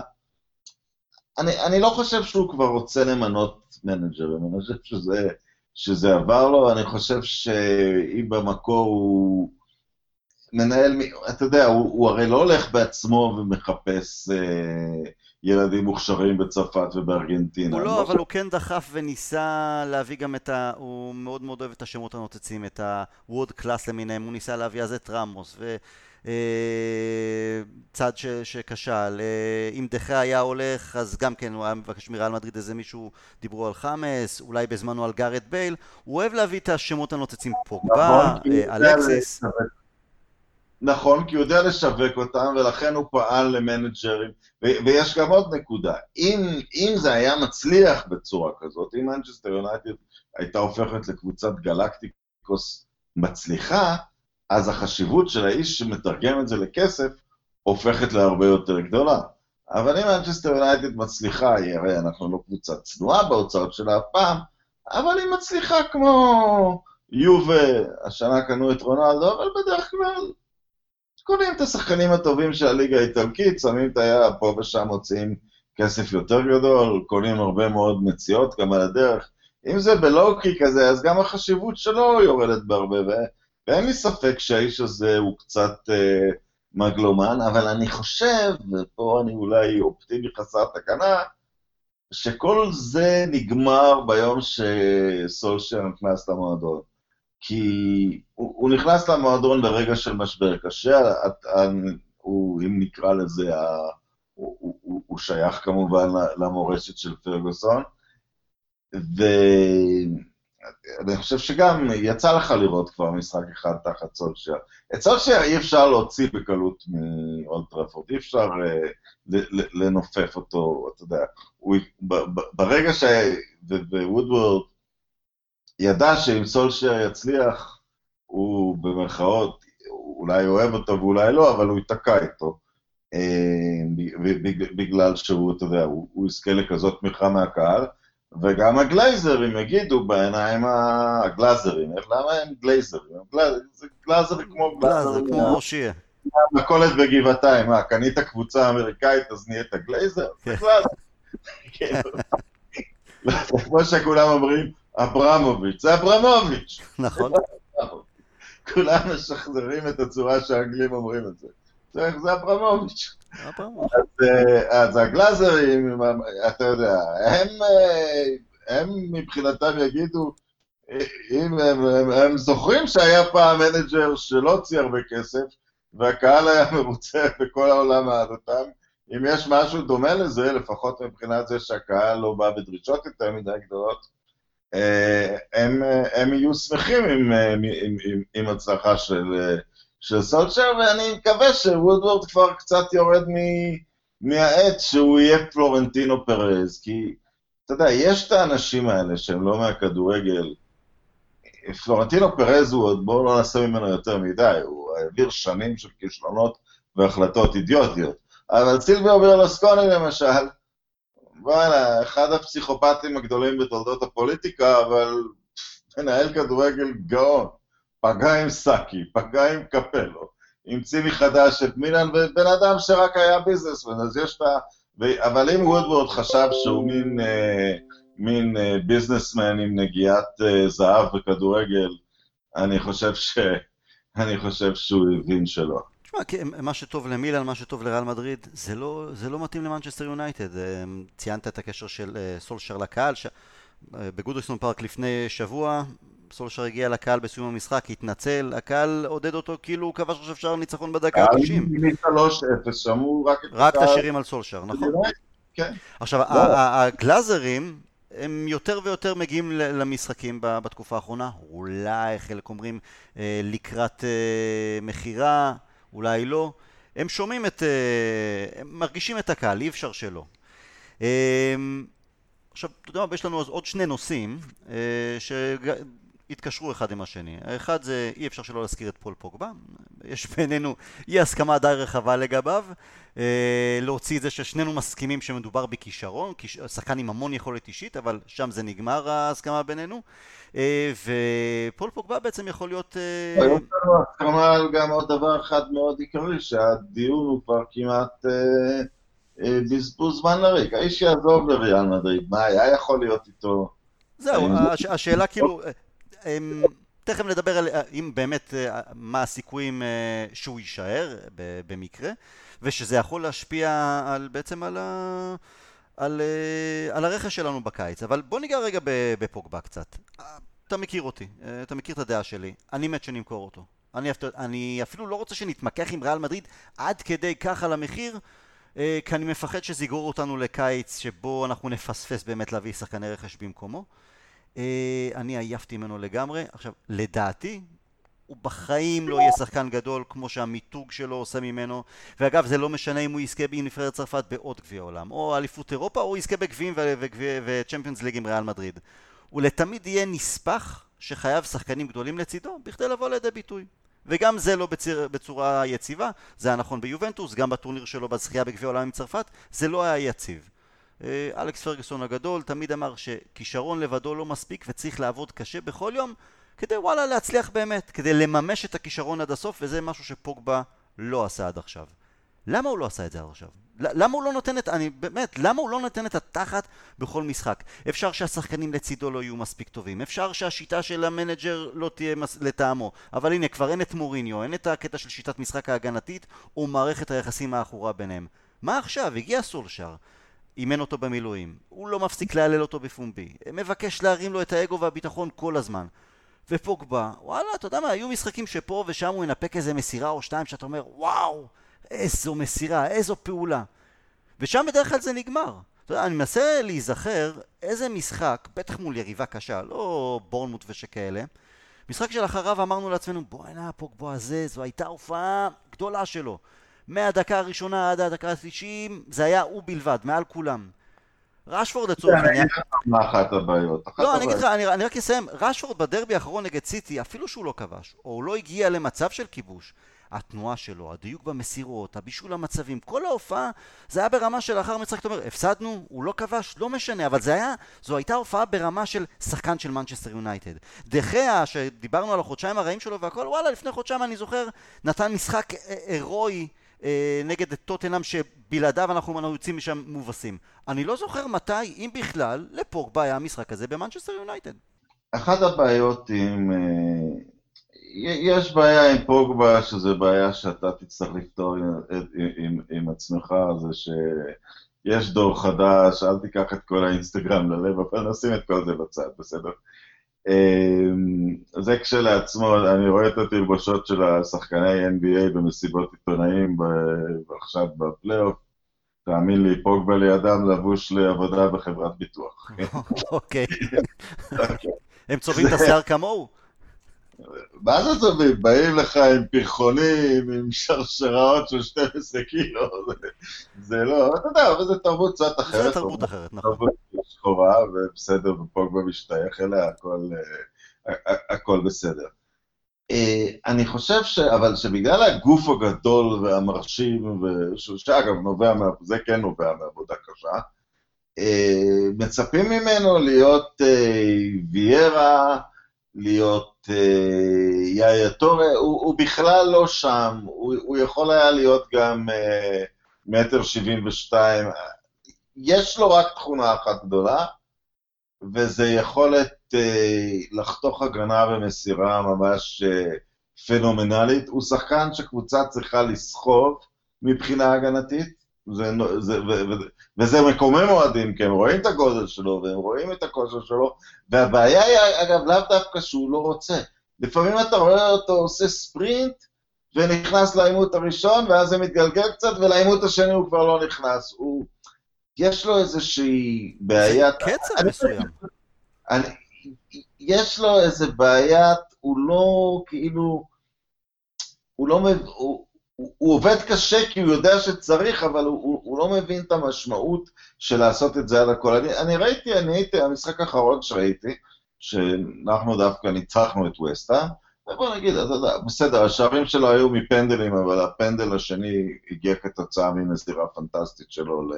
אני, אני לא חושב שהוא כבר רוצה למנות מנג'רים, אני חושב שזה, שזה עבר לו, אני חושב שאם במקור הוא מנהל, אתה יודע, הוא, הוא הרי לא הולך בעצמו ומחפש אה, ילדים מוכשרים בצרפת ובארגנטינה. הוא לא, אבל הוא כן דחף וניסה להביא גם את ה... הוא מאוד מאוד אוהב את השמות הנוצצים, את הוורד קלאס למיניהם, הוא ניסה להביא אז את רמוס, וצד אה, שכשל. אה, אם דחה היה הולך, אז גם כן הוא היה מבקש מריאל מדריד איזה מישהו, דיברו על חאמס, אולי בזמנו על גארד בייל, הוא אוהב להביא את השמות הנוצצים, פוגבה, נכון, אה, אלקסיס. נכון, כי הוא יודע לשווק אותם, ולכן הוא פעל למנג'רים. ויש גם עוד נקודה, אם, אם זה היה מצליח בצורה כזאת, אם מנצ'סטר יונייטד הייתה הופכת לקבוצת גלקטיקוס מצליחה, אז החשיבות של האיש שמתרגם את זה לכסף הופכת להרבה יותר גדולה. אבל אם מנצ'סטר יונייטד מצליחה, היא הרי אנחנו לא קבוצה צנועה בהוצאות שלה אף פעם, אבל היא מצליחה כמו יובה, השנה קנו את רונלדו, אבל בדרך כלל קונים את השחקנים הטובים של הליגה האיטלקית, שמים את היד, פה ושם מוציאים כסף יותר גדול, קונים הרבה מאוד מציאות גם על הדרך. אם זה בלואו-קי כזה, אז גם החשיבות שלו יורדת בהרבה, ואין לי ספק שהאיש הזה הוא קצת אה, מגלומן, אבל אני חושב, ופה אני אולי אופטימי חסר תקנה, שכל זה נגמר ביום שסולשר נכנס למועדון. כי הוא, הוא נכנס למועדון ברגע של משבר קשה, את, הוא, אם נקרא לזה, הוא, הוא, הוא שייך כמובן למורשת של פרגוסון, ואני חושב שגם יצא לך לראות כבר משחק אחד תחת סולשייר. את סולשייר אי אפשר להוציא בקלות מאולטרפורד, אי אפשר uh, לנופף אותו, אתה יודע, הוא, ברגע ש... ווודוורד ידע שאם סולשייר יצליח, הוא במרכאות, אולי אוהב אותו ואולי לא, אבל הוא ייתקע איתו. אה, בגלל שהוא, אתה יודע, הוא יזכה לכזאת תמיכה מהקהל, וגם הגלייזרים יגידו בעיניים הגלאזרים, למה הם גלייזרים? זה גלאזר כמו גלאזר, כמו ראשיה. מכולת בגבעתיים, מה, קנית קבוצה אמריקאית אז נהיית גלייזר? זה כן. גלאזר. כמו שכולם אומרים, אברמוביץ', זה אברמוביץ'. נכון. כולם משחזרים את הצורה שהאנגלים אומרים את זה. זה אברמוביץ'. אה, אז הגלאזרים, אתה יודע, הם, אה, הם מבחינתם יגידו, אם הם, הם, הם זוכרים שהיה פעם מנג'ר שלא הוציא הרבה כסף, והקהל היה מרוצה בכל העולם אהב אותם, אם יש משהו דומה לזה, לפחות מבחינת זה שהקהל לא בא בדרישות יותר מדי גדולות, אה, הם, הם יהיו שמחים עם, עם, עם, עם, עם הצלחה של, של סולצ'ר, ואני מקווה שוודוורד כבר קצת יורד מ, מהעץ שהוא יהיה פלורנטינו פרז, כי אתה יודע, יש את האנשים האלה שהם לא מהכדורגל. פלורנטינו פרז הוא עוד, בואו לא נעשה ממנו יותר מדי, הוא העביר שנים של כישלונות והחלטות אידיוטיות. אבל סילביו ברלוסקוני למשל, וואלה, אחד הפסיכופטים הגדולים בתולדות הפוליטיקה, אבל מנהל כדורגל גאון. פגע עם סאקי, פגע עם קפלו, המציא מחדש את מילן, ובן אדם שרק היה ביזנסמן, אז יש את ה... אבל אם וודוורד חשב שהוא מין, אה, מין אה, businessman עם נגיעת אה, זהב בכדורגל, אני חושב, ש... אני חושב שהוא הבין שלא. תשמע, מה שטוב למילן, מה שטוב לריאל מדריד, זה לא, זה לא מתאים למנצ'סטר יונייטד. אה, ציינת את הקשר של אה, סולשר לקהל, ש... אה, בגודיסון פארק לפני שבוע, סולשר הגיע לקהל בסיום המשחק, התנצל, הקהל עודד אותו כאילו הוא כבש עכשיו שער ניצחון בדקה ה-90. רק את השירים על סולשר, נכון? כן. עכשיו, לא. הגלאזרים, הם יותר ויותר מגיעים למשחקים בתקופה האחרונה, אולי חלק אומרים לקראת מכירה. אולי לא, הם שומעים את, אה, הם מרגישים את הקהל, אי אפשר שלא. אמ, עכשיו, אתה יודע מה, יש לנו עוד שני נושאים אה, שהתקשרו אחד עם השני. האחד זה, אי אפשר שלא להזכיר את פול פוגבה, יש בינינו אי הסכמה די רחבה לגביו. אה, להוציא את זה ששנינו מסכימים שמדובר בכישרון, שחקן עם המון יכולת אישית, אבל שם זה נגמר ההסכמה בינינו. אה, ופול פוגבה בעצם יכול להיות... אה, יש לנו הסכמה על גם עוד דבר אחד מאוד עיקרי, שהדיון הוא כבר כמעט בזבוז זמן לריק. האיש יעזוב לריאל מדריד, מה היה יכול להיות איתו? זהו, השאלה כאילו... תכף נדבר על אם באמת, מה הסיכויים שהוא יישאר במקרה, ושזה יכול להשפיע על, בעצם על, ה, על, על הרכש שלנו בקיץ. אבל בוא ניגע רגע בפוגבה קצת. אתה מכיר אותי, אתה מכיר את הדעה שלי, אני מת שנמכור אותו. אני, אני אפילו לא רוצה שנתמקח עם ריאל מדריד עד כדי כך על המחיר, אה, כי אני מפחד שזה יגרור אותנו לקיץ שבו אנחנו נפספס באמת להביא שחקני רכש במקומו. אה, אני עייפתי ממנו לגמרי. עכשיו, לדעתי, הוא בחיים לא יהיה שחקן גדול כמו שהמיתוג שלו עושה ממנו ואגב זה לא משנה אם הוא יזכה עם נבחרת צרפת בעוד גביע עולם או אליפות אירופה או יזכה בגביעים וצ'מפיונס ליג עם ריאל מדריד הוא לתמיד יהיה נספח שחייב שחקנים גדולים לצידו בכדי לבוא לידי ביטוי וגם זה לא בציר, בצורה יציבה, זה היה נכון ביובנטוס, גם בטורניר שלו בזכייה בגביע העולם עם צרפת, זה לא היה יציב. אה, אלכס פרגוסון הגדול תמיד אמר שכישרון לבדו לא מספיק וצריך לעבוד קשה בכל יום כדי וואלה להצליח באמת, כדי לממש את הכישרון עד הסוף וזה משהו שפוגבה לא עשה עד עכשיו. למה הוא לא עשה את זה עד עכשיו? למה הוא לא נותן את, אני באמת, למה הוא לא נותן את התחת בכל משחק? אפשר שהשחקנים לצידו לא יהיו מספיק טובים, אפשר שהשיטה של המנג'ר לא תהיה מס, לטעמו, אבל הנה כבר אין את מוריניו, אין את הקטע של שיטת משחק ההגנתית או מערכת היחסים העכורה ביניהם. מה עכשיו? הגיע סולשר, אימן אותו במילואים, הוא לא מפסיק להלל אותו בפומבי, מבקש להרים לו את האגו והביטחון כל הזמן. ופוגבה, וואלה, אתה יודע מה, היו משחקים שפה ושם הוא ינפק איזה מסירה או שתיים שאתה אומר, וואו, איזו מסירה, איזו פעולה. ושם בדרך כלל זה נגמר. אתה יודע, אני מנסה להיזכר איזה משחק, בטח מול יריבה קשה, לא בורנמוט ושכאלה, משחק שלאחריו אמרנו לעצמנו, בואנה, פוגבו הזה, זו הייתה הופעה גדולה שלו. מהדקה הראשונה עד הדקה ה-90, זה היה הוא בלבד, מעל כולם. רשפורד לצורך העניין... מה אחת הבעיות? לא, אני אגיד לך, אני רק אסיים. רשפורד בדרבי האחרון נגד סיטי, אפילו שהוא לא כבש, או הוא לא הגיע למצב של כיבוש, התנועה שלו, הדיוק במסירות, הבישול המצבים, כל ההופעה זה היה ברמה של לאחר משחק, אתה אומר, הפסדנו, הוא לא כבש, לא משנה, אבל זה היה, זו הייתה הופעה ברמה של שחקן של מנצ'סטר יונייטד. דה חאה, שדיברנו על החודשיים הרעים שלו והכל, וואלה, לפני חודשיים אני זוכר, נתן משחק הירואי אה, נגד טוטנאם שבלעדיו אנחנו יוצאים משם מובסים. אני לא זוכר מתי, אם בכלל, לפוגבה היה המשחק הזה במנצ'סטר יונייטד. אחת הבעיות עם... אה, יש בעיה עם פוגבה, שזה בעיה שאתה תצטרך לפתור עם, עם, עם עצמך, זה שיש דור חדש, אל תיקח את כל האינסטגרם ללב, אבל נשים את כל זה בצד, בסדר? אמ, זה כשלעצמו, אני רואה את התלבושות של השחקני NBA במסיבות עיתונאים עכשיו בפלייאוף, תאמין לי, פוגבה לידם לבוש לעבודה בחברת ביטוח. אוקיי. הם צובעים את השיער כמוהו? מה זה צובעים? באים לך עם פרחונים, עם שרשראות של 12 קילו, זה לא, אתה יודע, אבל זה תרבות קצת אחרת. זה תרבות אחרת, נכון. שחורה, ובסדר, ופוגבה משתייך אליה, הכל, אה, הכל בסדר. אה, אני חושב ש... אבל שבגלל הגוף הגדול והמרשים, שאגב נובע, מה... זה כן נובע מעבודה קשה, אה, מצפים ממנו להיות ויירה, להיות יאיר טורה, הוא, הוא בכלל לא שם, הוא, הוא יכול היה להיות גם מטר שבעים ושתיים, יש לו רק תכונה אחת גדולה, וזה יכולת אה, לחתוך הגנה ומסירה ממש אה, פנומנלית. הוא שחקן שקבוצה צריכה לסחוב מבחינה הגנתית, זה, זה, ו, ו, וזה מקומם אוהדים, כי הם רואים את הגודל שלו והם רואים את הכושר שלו, והבעיה היא, אגב, לאו דווקא שהוא לא רוצה. לפעמים אתה רואה אותו עושה ספרינט, ונכנס לעימות הראשון, ואז זה מתגלגל קצת, ולעימות השני הוא כבר לא נכנס. הוא... יש לו איזושהי בעיית... זה קצב מסוים. אני, יש לו איזה בעיית, הוא לא כאילו... הוא לא מבין... הוא, הוא, הוא עובד קשה כי הוא יודע שצריך, אבל הוא, הוא, הוא לא מבין את המשמעות של לעשות את זה על הכל. אני, אני ראיתי, אני הייתי, המשחק האחרון שראיתי, שאנחנו דווקא ניצחנו את וסטה, ובוא נגיד, אתה יודע, בסדר, השערים שלו היו מפנדלים, אבל הפנדל השני הגיע כתוצאה ממסירה פנטסטית שלו ל...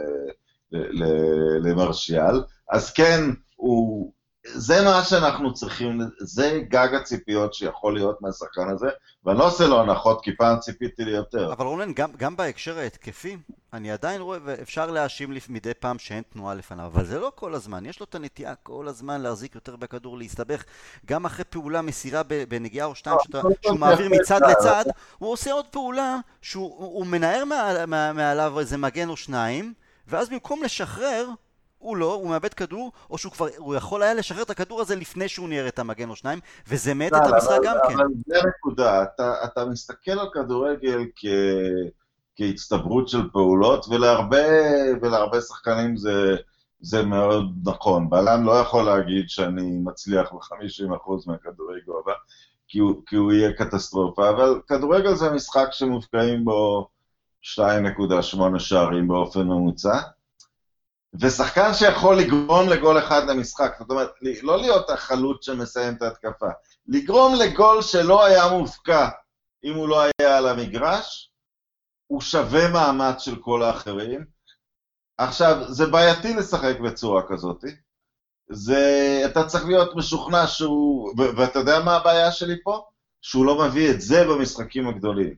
למרשיאל, אז כן, הוא, זה מה שאנחנו צריכים, זה גג הציפיות שיכול להיות מהשחקן הזה, ואני לא עושה לו הנחות, כי פעם ציפיתי לי יותר. אבל רונן, גם, גם בהקשר ההתקפי, אני עדיין רואה, ואפשר להאשים מדי פעם שאין תנועה לפניו, אבל זה לא כל הזמן, יש לו את הנטייה כל הזמן להחזיק יותר בכדור, להסתבך, גם אחרי פעולה, מסירה בנגיעה או שתיים, שאתה, שהוא מעביר מצד לצד, הוא עושה עוד פעולה שהוא מנער מעליו איזה מגן או שניים, ואז במקום לשחרר, הוא לא, הוא מאבד כדור, או שהוא כבר, הוא יכול היה לשחרר את הכדור הזה לפני שהוא ניער את המגן או שניים, וזה מאט את המשחק גם כן. אבל זה נקודה, אתה, אתה מסתכל על כדורגל כ... כהצטברות של פעולות, ולהרבה, ולהרבה שחקנים זה, זה מאוד נכון. בלם לא יכול להגיד שאני מצליח ב-50% מהכדורי גובה, כי הוא, כי הוא יהיה קטסטרופה, אבל כדורגל זה משחק שמופקעים בו 2.8 שערים באופן ממוצע, ושחקן שיכול לגרום לגול אחד למשחק, זאת אומרת, לא להיות החלוץ שמסיים את ההתקפה, לגרום לגול שלא היה מופקע אם הוא לא היה על המגרש, הוא שווה מאמץ של כל האחרים. עכשיו, זה בעייתי לשחק בצורה כזאת. זה, אתה צריך להיות משוכנע שהוא, ואתה יודע מה הבעיה שלי פה? שהוא לא מביא את זה במשחקים הגדולים.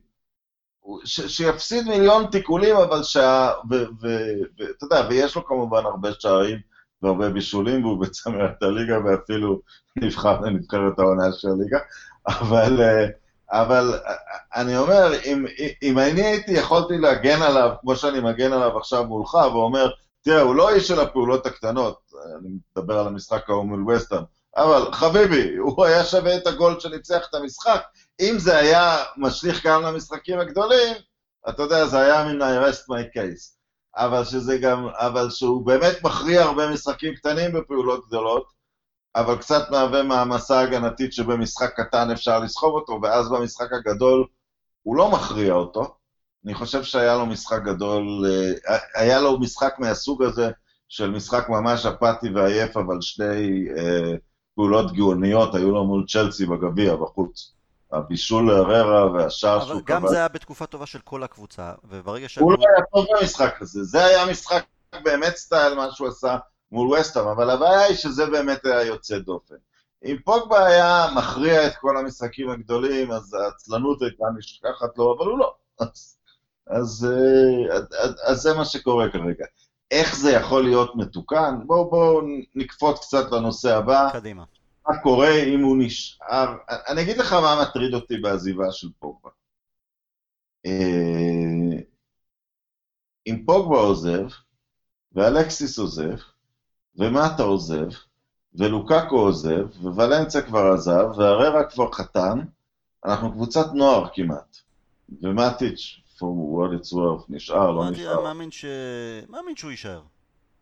שיפסיד מיליון תיקולים, אבל שה... ואתה יודע, ויש לו כמובן הרבה שערים והרבה בישולים, והוא בצמרת הליגה ואפילו נבחר לנבחרת העונה של הליגה, אבל... Uh, אבל אני אומר, אם, אם אני הייתי יכולתי להגן עליו, כמו שאני מגן עליו עכשיו מולך, ואומר, תראה, הוא לא איש של הפעולות הקטנות, אני מדבר על המשחק ההוא מול וסטהאם, אבל חביבי, הוא היה שווה את הגול שניצח את המשחק. אם זה היה משליך גם למשחקים הגדולים, אתה יודע, זה היה מן I rest my case. אבל שזה גם, אבל שהוא באמת מכריע הרבה משחקים קטנים בפעולות גדולות, אבל קצת מהווה מעמסה הגנתית שבמשחק קטן אפשר לסחוב אותו, ואז במשחק הגדול הוא לא מכריע אותו. אני חושב שהיה לו משחק גדול, אה, היה לו משחק מהסוג הזה, של משחק ממש אפאתי ועייף, אבל שתי אה, פעולות גאוניות היו לו מול צ'לסי בגביע, בחוץ. הבישול להררה והשער שהוא קבע. אבל גם זה היה בתקופה טובה של כל הקבוצה, וברגע ש... הוא לא היה טוב במשחק הזה, זה היה משחק באמת סטייל, מה שהוא עשה מול וסטהאם, אבל הבעיה היא שזה באמת היה יוצא דופן. אם פוגבה היה מכריע את כל המשחקים הגדולים, אז העצלנות הייתה נשכחת לו, אבל הוא לא. אז, אז, אז, אז זה מה שקורה כרגע. איך זה יכול להיות מתוקן? בואו בוא נקפוץ קצת לנושא הבא. קדימה. מה קורה אם הוא נשאר... אני אגיד לך מה מטריד אותי בעזיבה של פוגבה. אה, אם פוגבה עוזב, ואלקסיס עוזב, ומטה עוזב, ולוקקו עוזב, וולנסיה כבר עזב, והררה כבר חתם, אנחנו קבוצת נוער כמעט. ומטיץ', for what it's worth, נשאר, לא נשאר. ש... מאמין שהוא יישאר.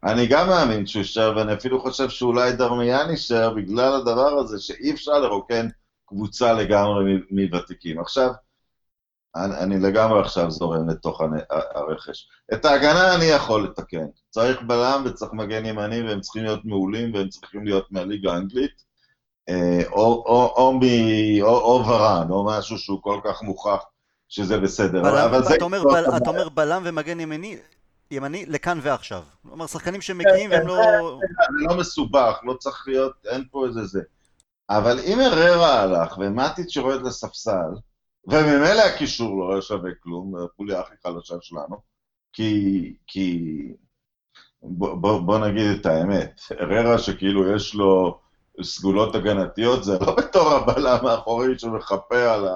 אני גם מאמין שהוא יישאר, ואני אפילו חושב שאולי דרמיאן יישאר בגלל הדבר הזה שאי אפשר לרוקן קבוצה לגמרי מוותיקים. עכשיו, אני, אני לגמרי עכשיו זורם לתוך הרכש. את ההגנה אני יכול לתקן. צריך בלם וצריך מגן ימני והם צריכים להיות מעולים והם צריכים להיות מהליגה האנגלית, אה, או, או, או, או, או ורן, או משהו שהוא כל כך מוכח שזה בסדר. בלם, אבל זה... אתה אומר, בל, אתה אומר בלם ומגן ימני, ימני לכאן ועכשיו. כלומר, שחקנים שמגיעים והם לא... זה לא מסובך, לא צריך להיות, אין פה איזה זה. אבל אם אררה הלך ומטיץ' יורד לספסל, וממילא הקישור לא היה שווה כלום, החוליה הכי חלשה שלנו, כי, כי בוא, בוא, בוא נגיד את האמת, אררה שכאילו יש לו סגולות הגנתיות, זה לא בתור הבלם האחורי שמחפה על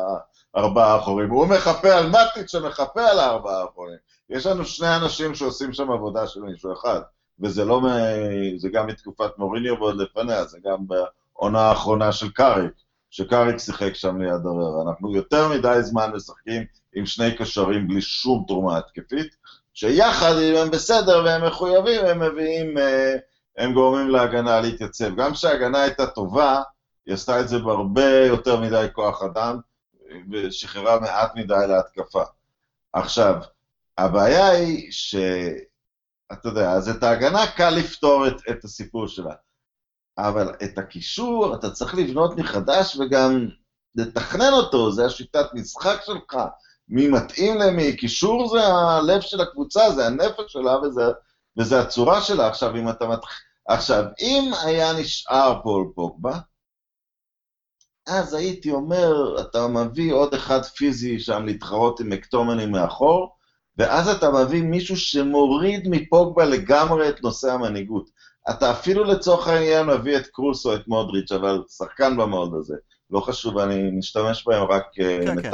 הארבעה האחורים, הוא מחפה על מטיץ' שמחפה על הארבעה האחורים. יש לנו שני אנשים שעושים שם עבודה של מישהו אחד, וזה לא, מ... זה גם מתקופת מוריניו ועוד לפניה, זה גם בעונה האחרונה של קאריק. שקאריק שיחק שם ליד הררה. אנחנו יותר מדי זמן משחקים עם שני קשרים בלי שום תרומה התקפית, שיחד, אם הם בסדר והם מחויבים, הם מביאים, אה, הם גורמים להגנה להתייצב. גם כשההגנה הייתה טובה, היא עשתה את זה בהרבה יותר מדי כוח אדם, ושחררה מעט מדי להתקפה. עכשיו, הבעיה היא ש... אתה יודע, אז את ההגנה קל לפתור את, את הסיפור שלה. אבל את הקישור אתה צריך לבנות מחדש וגם לתכנן אותו, זה השיטת משחק שלך, מי מתאים למי, קישור זה הלב של הקבוצה, זה הנפש שלה וזה, וזה הצורה שלה. עכשיו, אם אתה מתח... עכשיו, אם היה נשאר פול פוגבה, אז הייתי אומר, אתה מביא עוד אחד פיזי שם להתחרות עם מקטומני מאחור, ואז אתה מביא מישהו שמוריד מפוגבה לגמרי את נושא המנהיגות. אתה אפילו לצורך העניין מביא את קרוס או את מודריץ', אבל שחקן במוד הזה. לא חשוב, אני משתמש בהם רק. אה, כן, כן.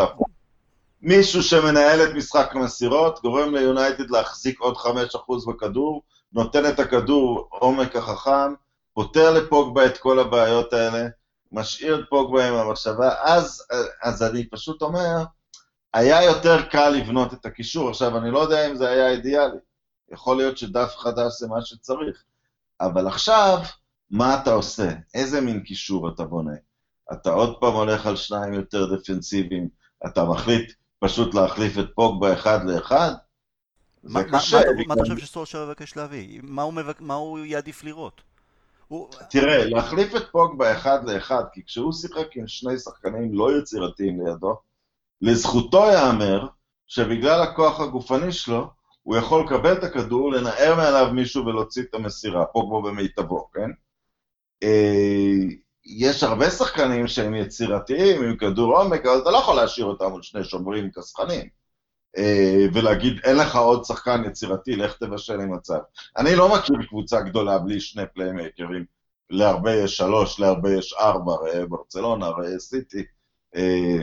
מישהו שמנהל את משחק המסירות, גורם ליונייטד להחזיק עוד 5% בכדור, נותן את הכדור עומק החכם, פותר לפוגבה את כל הבעיות האלה, משאיר את פוגבה עם המחשבה, אז, אז אני פשוט אומר, היה יותר קל לבנות את הקישור. עכשיו, אני לא יודע אם זה היה אידיאלי. יכול להיות שדף חדש זה מה שצריך. אבל עכשיו, מה אתה עושה? איזה מין קישור אתה בונה? אתה עוד פעם הולך על שניים יותר דפנסיביים, אתה מחליט פשוט להחליף את פוגבה אחד לאחד? זה קשה. מה אתה חושב שסולשר מבקש להביא? מה הוא יעדיף לראות? תראה, להחליף את פוגבה אחד לאחד, כי כשהוא שיחק עם שני שחקנים לא יצירתיים לידו, לזכותו ייאמר שבגלל הכוח הגופני שלו, הוא יכול לקבל את הכדור, לנער מעליו מישהו ולהוציא את המסירה, פוגבו במיטבו, כן? אה, יש הרבה שחקנים שהם יצירתיים עם כדור עומק, אבל אתה לא יכול להשאיר אותם על שני שומרים כסחנים. אה, ולהגיד, אין לך עוד שחקן יצירתי, לך תבשל עם מצב. אני לא מכיר קבוצה גדולה בלי שני פליימקרים. להרבה יש שלוש, להרבה יש ארבע, ראה ברצלונה, ראה סיטי. אה,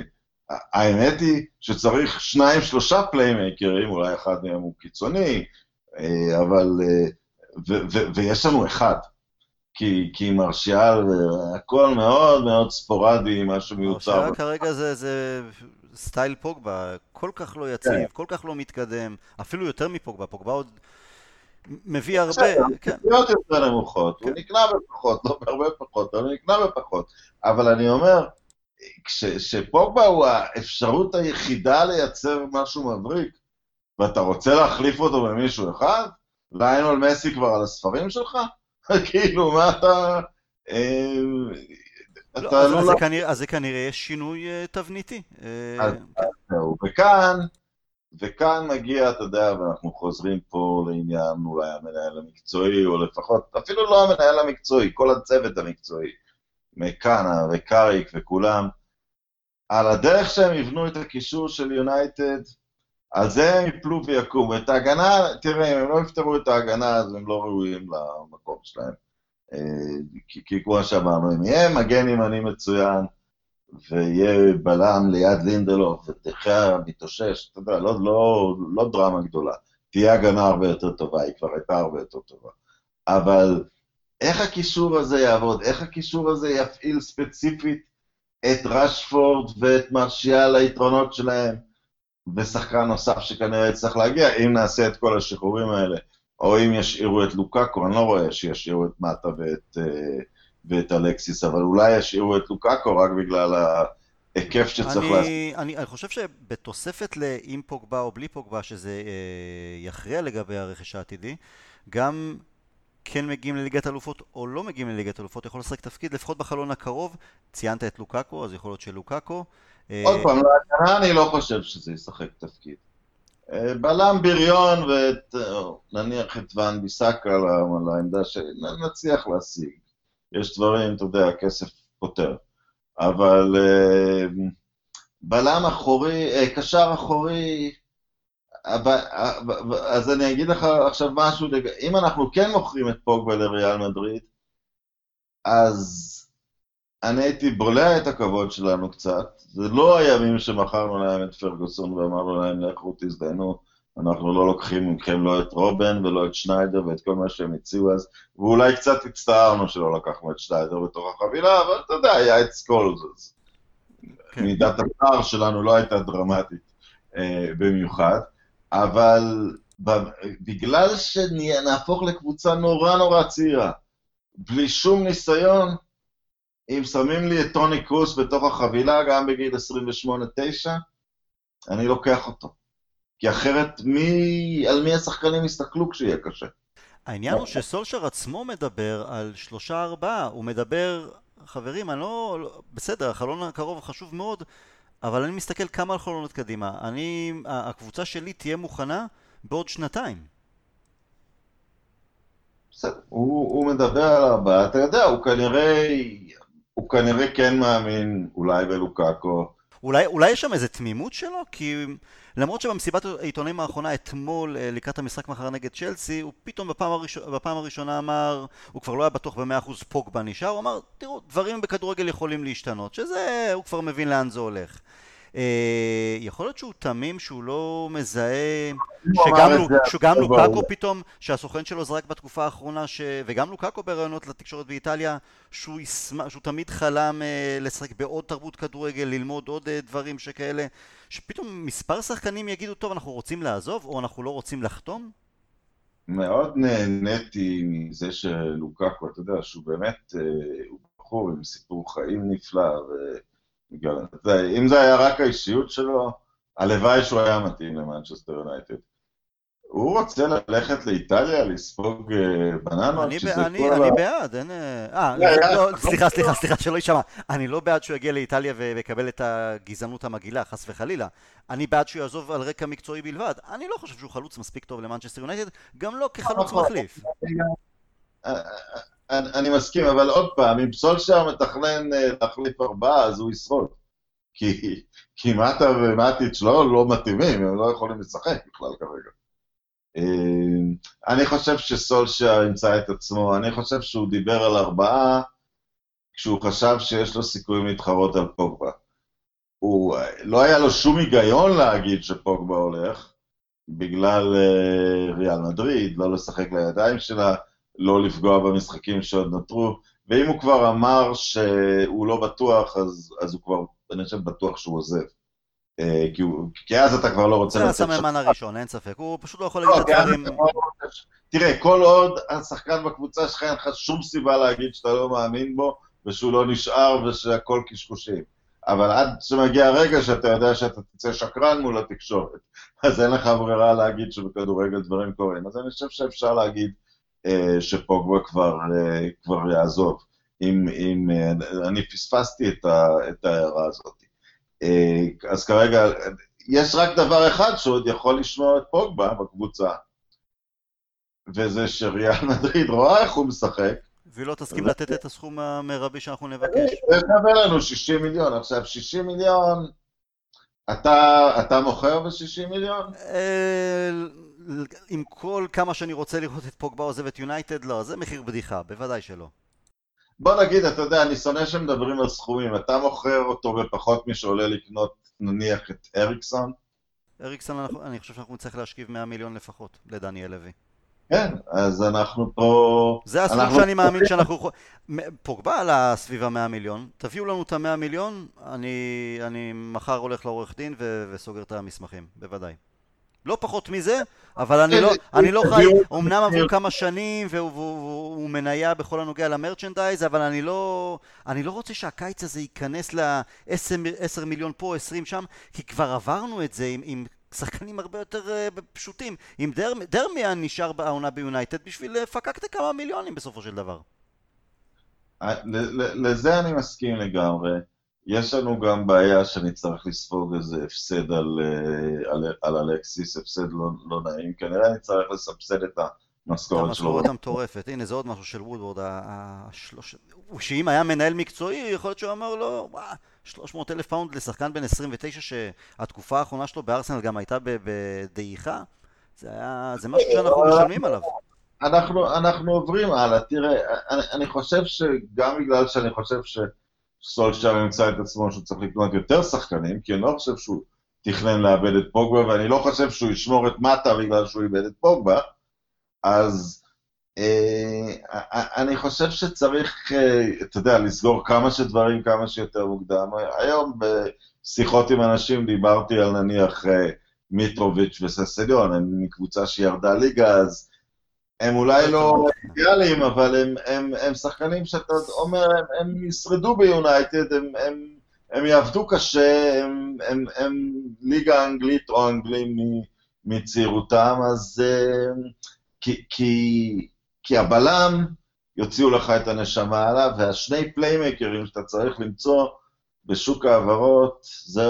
האמת היא שצריך שניים, שלושה פליימקרים, אולי אחד מהם הוא קיצוני, אה, אבל... ויש לנו אחד. כי, כי מרשיאל, הכל מאוד מאוד ספורדי, משהו מיוצר. מרשיאל כרגע זה, זה סטייל פוגבה, כל כך לא יציב, כן. כל כך לא מתקדם, אפילו יותר מפוגבה, פוגבה עוד מביא הרבה... בסדר, כן. יותר נמוכות, הוא כן. נקנה בפחות, לא בהרבה פחות, אבל הוא נקנה בפחות. אבל אני אומר, כשפוגבה הוא האפשרות היחידה לייצר משהו מבריק, ואתה רוצה להחליף אותו במישהו אחד, ליינול מסי כבר על הספרים שלך? כאילו, מה אתה... אה, לא, אז, לא... זה כנראה יש שינוי uh, תבניתי. אה, זהו, וכאן, וכאן מגיע, אתה יודע, ואנחנו חוזרים פה לעניין אולי המנהל המקצועי, או לפחות, אפילו לא המנהל המקצועי, כל הצוות המקצועי, מקאנה וקאריק וכולם, על הדרך שהם יבנו את הקישור של יונייטד, על זה הם יפלו ויקומו. את ההגנה, תראה, אם הם לא יפתרו את ההגנה, אז הם לא ראויים למקום שלהם. אה, כי, כי כמו שאמרנו, אם יהיה מגן ימני מצוין, ויהיה בלם ליד לינדלוף, ותחיה מתאושש, אתה יודע, לא, לא, לא דרמה גדולה. תהיה הגנה הרבה יותר טובה, היא כבר הייתה הרבה יותר טובה. אבל איך הקישור הזה יעבוד? איך הקישור הזה יפעיל ספציפית את רשפורד ואת מרשיאל ליתרונות שלהם, ושחקן נוסף שכנראה יצטרך להגיע, אם נעשה את כל השחרורים האלה. או אם ישאירו את לוקאקו, אני לא רואה שישאירו את מטה ואת, אה, ואת אלקסיס, אבל אולי ישאירו את לוקאקו רק בגלל ההיקף שצריך לעשות. אני, אני חושב שבתוספת לאם פוגבה או בלי פוגבה, שזה אה, יכריע לגבי הרכש העתידי, גם כן מגיעים לליגת אלופות או לא מגיעים לליגת אלופות, יכול לשחק תפקיד, לפחות בחלון הקרוב. ציינת את לוקאקו, אז יכול להיות שלוקאקו. אה, עוד פעם, להגנה אני לא חושב שזה ישחק תפקיד. בלם בריון ונניח את ואן ביסאקה לעמדה שנצליח להשיג. יש דברים, אתה יודע, הכסף פותר. אבל אה, בלם אחורי, אה, קשר אחורי, אז אני אגיד לך עכשיו משהו, אם אנחנו כן מוכרים את פוגבה לריאל מדריד, אז אני הייתי בולע את הכבוד שלנו קצת. זה לא הימים שמכרנו להם את פרגוסון ואמרנו להם, לכו תזדיינו, אנחנו לא לוקחים מכם לא את רובן ולא את שניידר ואת כל מה שהם הציעו אז, ואולי קצת הצטערנו שלא לקחנו את שניידר בתוך החבילה, אבל אתה יודע, היה את סקולס, אז כן. מידת הפער שלנו לא הייתה דרמטית אה, במיוחד, אבל בגלל שנהפוך לקבוצה נורא נורא צעירה, בלי שום ניסיון, אם שמים לי את טוני קרוס בתוך החבילה, גם בגיל 28-9, אני לוקח אותו. כי אחרת מי, על מי השחקנים יסתכלו כשיהיה קשה? העניין הוא שסולשר עצמו מדבר על שלושה ארבעה, הוא מדבר, חברים, אני לא, בסדר, החלון הקרוב חשוב מאוד, אבל אני מסתכל כמה על חלונות קדימה. אני, הקבוצה שלי תהיה מוכנה בעוד שנתיים. בסדר, הוא, הוא מדבר על ארבעה, אתה יודע, הוא כנראה הוא כנראה כן מאמין אולי בלוקאקו. אולי, אולי יש שם איזה תמימות שלו? כי למרות שבמסיבת העיתונאים האחרונה אתמול אה, לקראת המשחק מחר נגד צ'לסי, הוא פתאום בפעם, הראשונה, בפעם הראשונה אמר, הוא כבר לא היה בטוח במאה אחוז פוגבה נשאר, הוא אמר, תראו, דברים בכדורגל יכולים להשתנות, שזה, הוא כבר מבין לאן זה הולך. אה, יכול להיות שהוא תמים, שהוא לא מזהה, שגם, לו, שגם לוקאקו פתאום, שהסוכן שלו זרק בתקופה האחרונה, ש... וגם לוקאקו בראיונות לתקשורת באיטליה, שהוא, ישמח, שהוא תמיד חלם אה, לשחק בעוד תרבות כדורגל, ללמוד עוד אה, דברים שכאלה, שפתאום מספר שחקנים יגידו, טוב, אנחנו רוצים לעזוב, או אנחנו לא רוצים לחתום? מאוד נהניתי מזה שלוקאקו, אתה יודע, שהוא באמת, אה, הוא בחור עם סיפור חיים נפלא, ו... אם זה היה רק האישיות שלו, הלוואי שהוא היה מתאים למנצ'סטר יונייטד. הוא רוצה ללכת לאיטליה, לספוג אה, בננות? אני בעד, אין... אה, לא, סליחה, סליחה, סליחה, שלא יישמע. אני לא בעד שהוא יגיע לאיטליה ויקבל את הגזענות המגעילה, חס וחלילה. אני בעד שהוא יעזוב על רקע מקצועי בלבד. אני לא חושב שהוא חלוץ מספיק טוב למנצ'סטר יונייטד, גם לא כחלוץ נכון. מחליף. אני, אני מסכים, אבל עוד פעם, אם סולשר מתכנן אה, להחליף ארבעה, אז הוא ישרוד. כי, כי מטה ומטיץ' לא, לא מתאימים, הם לא יכולים לשחק בכלל כרגע. אה, אני חושב שסולשר ימצא את עצמו, אני חושב שהוא דיבר על ארבעה כשהוא חשב שיש לו סיכויים להתחרות על פוגבה. הוא, לא היה לו שום היגיון להגיד שפוגבה הולך, בגלל uh, ריאל מדריד, לא לשחק לידיים שלה, לא לפגוע במשחקים שעוד נותרו, ואם הוא כבר אמר שהוא לא בטוח, אז, אז הוא כבר, אני חושב, בטוח שהוא עוזב. אה, כי, הוא, כי אז אתה כבר לא רוצה... זה הסממן הראשון, אין ספק, הוא פשוט לא יכול להגיד את הדברים... תראה, כל עוד השחקן בקבוצה שלך אין לך שום סיבה להגיד שאתה לא מאמין בו, ושהוא לא נשאר ושהכל קשקושים. אבל עד שמגיע הרגע שאתה יודע שאתה תצא שקרן מול התקשורת, אז אין לך ברירה להגיד שבכדורגל דברים קורים. אז אני חושב שאפשר להגיד שפוגבה כבר, אה, כבר יעזוב, אם, אם אה, אני פספסתי את, ה, את ההערה הזאת. אז כרגע, יש רק דבר אחד שעוד יכול לשמוע את פוגבה בקבוצה, וזה שריאל מדריד רואה איך הוא משחק. והיא לא תסכים לתת את הסכום המרבי שאנחנו נבקש. זה שווה לנו 60 מיליון. עכשיו, 60 מיליון, אתה, אתה מוכר ב-60 מיליון? עם כל כמה שאני רוצה לראות את פוגבה עוזב את יונייטד, לא, זה מחיר בדיחה, בוודאי שלא. בוא נגיד, אתה יודע, אני שונא שמדברים על סכומים, אתה מוכר אותו בפחות משעולה לקנות נניח את אריקסון? אריקסון, אני חושב שאנחנו נצטרך להשכיב 100 מיליון לפחות לדניאל לוי. כן, אז אנחנו פה... זה הסכום אנחנו... שאני מאמין שאנחנו. פוגבה על הסביב ה-100 מיליון, תביאו לנו את ה-100 מיליון, אני, אני מחר הולך לעורך דין ו... וסוגר את המסמכים, בוודאי. לא פחות מזה, אבל אני לא, אני לא חי, אמנם עברו כמה שנים והוא מניה בכל הנוגע למרצ'נדייז, אבל אני לא, אני לא רוצה שהקיץ הזה ייכנס ל-10 מיליון פה, 20 שם, כי כבר עברנו את זה עם, עם שחקנים הרבה יותר uh, פשוטים. אם דר, דרמיאן נשאר בעונה ביונייטד בשביל לפקקת כמה מיליונים בסופו של דבר. אה, לזה אני מסכים לגמרי. יש לנו גם בעיה שנצטרך לספוג איזה הפסד על, אה, על, על אלקסיס, הפסד לא, לא נעים, כנראה נצטרך לסבסד את המשכורת שלו. המשכורת המטורפת, הנה זה עוד משהו של וודוורד, השלוש... שאם היה מנהל מקצועי, יכול להיות שהוא אמר לו, 300 אלף פאונד לשחקן בן 29 שהתקופה האחרונה שלו בארסנל גם הייתה בדעיכה, זה, היה... זה משהו שאנחנו משלמים עליו. אנחנו, אנחנו עוברים הלאה, תראה, אני, אני חושב שגם בגלל שאני חושב ש... סולשר ימצא את עצמו שהוא צריך לקנות יותר שחקנים, כי אני לא חושב שהוא תכנן לאבד את פוגבה, ואני לא חושב שהוא ישמור את מטה בגלל שהוא איבד את פוגבה, אז אה, אני חושב שצריך, אה, אתה יודע, לסגור כמה שדברים כמה שיותר מוקדם. היום בשיחות עם אנשים דיברתי על נניח אה, מיטרוביץ' וססליון, הם מקבוצה שירדה ליגה, אז הם אולי לא אידיאליים, אבל הם, הם, הם שחקנים שאתה אומר, הם, הם ישרדו ביונייטד, הם, הם, הם יעבדו קשה, הם, הם, הם ליגה אנגלית או אנגלים מצעירותם, אז כי, כי, כי הבלם יוציאו לך את הנשמה עליו, והשני פליימקרים שאתה צריך למצוא בשוק ההעברות, זה,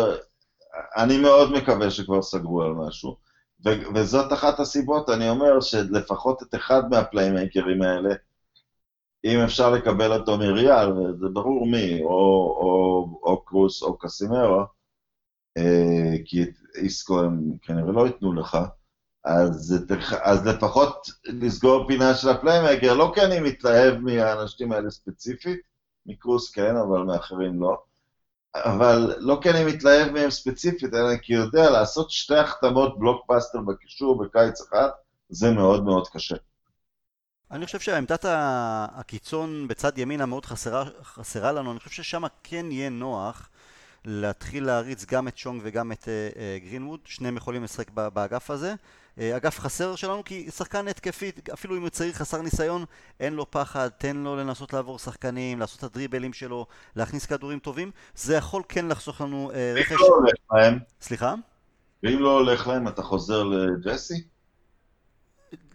אני מאוד מקווה שכבר סגרו על משהו. ו- וזאת אחת הסיבות, אני אומר שלפחות את אחד מהפליימייקרים האלה, אם אפשר לקבל אותו מריאל, וזה ברור מי, או, או, או קרוס או קסימרו, אה, כי איסקו הם כנראה לא ייתנו לך, אז, אז לפחות לסגור פינה של הפליימקר, לא כי אני מתלהב מהאנשים האלה ספציפית, מקרוס כן, אבל מאחרים לא. אבל לא כי אני מתלהב מהם ספציפית, אלא כי יודע לעשות שתי החתמות בלוקבאסטר בקישור בקיץ אחד, זה מאוד מאוד קשה. אני חושב שעמדת הקיצון בצד ימין המאוד חסרה, חסרה לנו, אני חושב ששם כן יהיה נוח להתחיל להריץ גם את שונג וגם את uh, גרינווד, שניהם יכולים לשחק באגף הזה. Uh, אגף חסר שלנו כי שחקן התקפי, אפילו אם הוא צעיר חסר ניסיון, אין לו פחד, תן לו לנסות לעבור שחקנים, לעשות את הדריבלים שלו, להכניס כדורים טובים, זה יכול כן לחסוך לנו uh, רכש... לא הולך להם... סליחה? ואם לא הולך להם אתה חוזר לג'סי?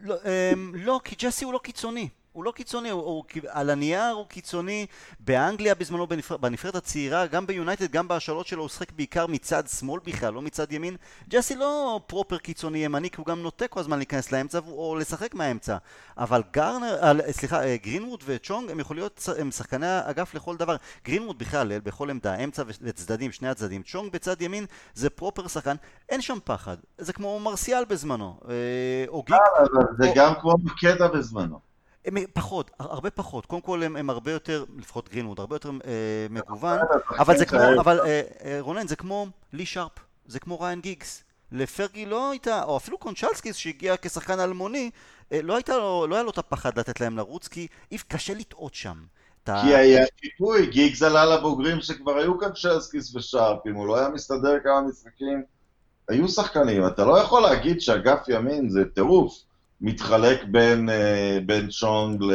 לא, um, לא, כי ג'סי הוא לא קיצוני. הוא לא קיצוני, הוא, הוא, על הנייר הוא קיצוני, באנגליה בזמנו בנפר, בנבחרת הצעירה, גם ביונייטד, גם בהשאלות שלו הוא שיחק בעיקר מצד שמאל בכלל, לא מצד ימין. ג'סי לא proper קיצוני ימני, כי הוא גם נוטה כל הזמן להיכנס לאמצע או לשחק מהאמצע. אבל גרנר, אה, סליחה, אה, גרינווד וצ'ונג הם יכולים להיות הם שחקני אגף לכל דבר. גרינווד בכלל, אה, בכל עמדה, אמצע וצדדים, שני הצדדים. צ'ונג בצד ימין זה proper שחקן, אין שם פחד. זה כמו מרסיאל בזמנו, או גיק. זה גם כמו מקדה בזמנו. הם פחות, הרבה פחות. קודם כל הם, הם הרבה יותר, לפחות גרינווד, הרבה יותר אה, מגוון, אבל זה כמו, אבל אה, אה, רונן, זה כמו לי שרפ, זה כמו ריאן גיגס. לפרגי לא הייתה, או אפילו קונצ'לסקיס שהגיע כשחקן אלמוני, אה, לא, הייתה לו, לא היה לו את הפחד לתת להם לרוץ, כי קשה לטעות שם. כי היה שיפוי, גיגס עלה לבוגרים שכבר היו קונצ'לסקיס ושרפ, אם הוא לא היה מסתדר כמה משחקים, היו שחקנים. אתה לא יכול להגיד שאגף ימין זה טירוף. מתחלק בין, אה, בין שונג ל...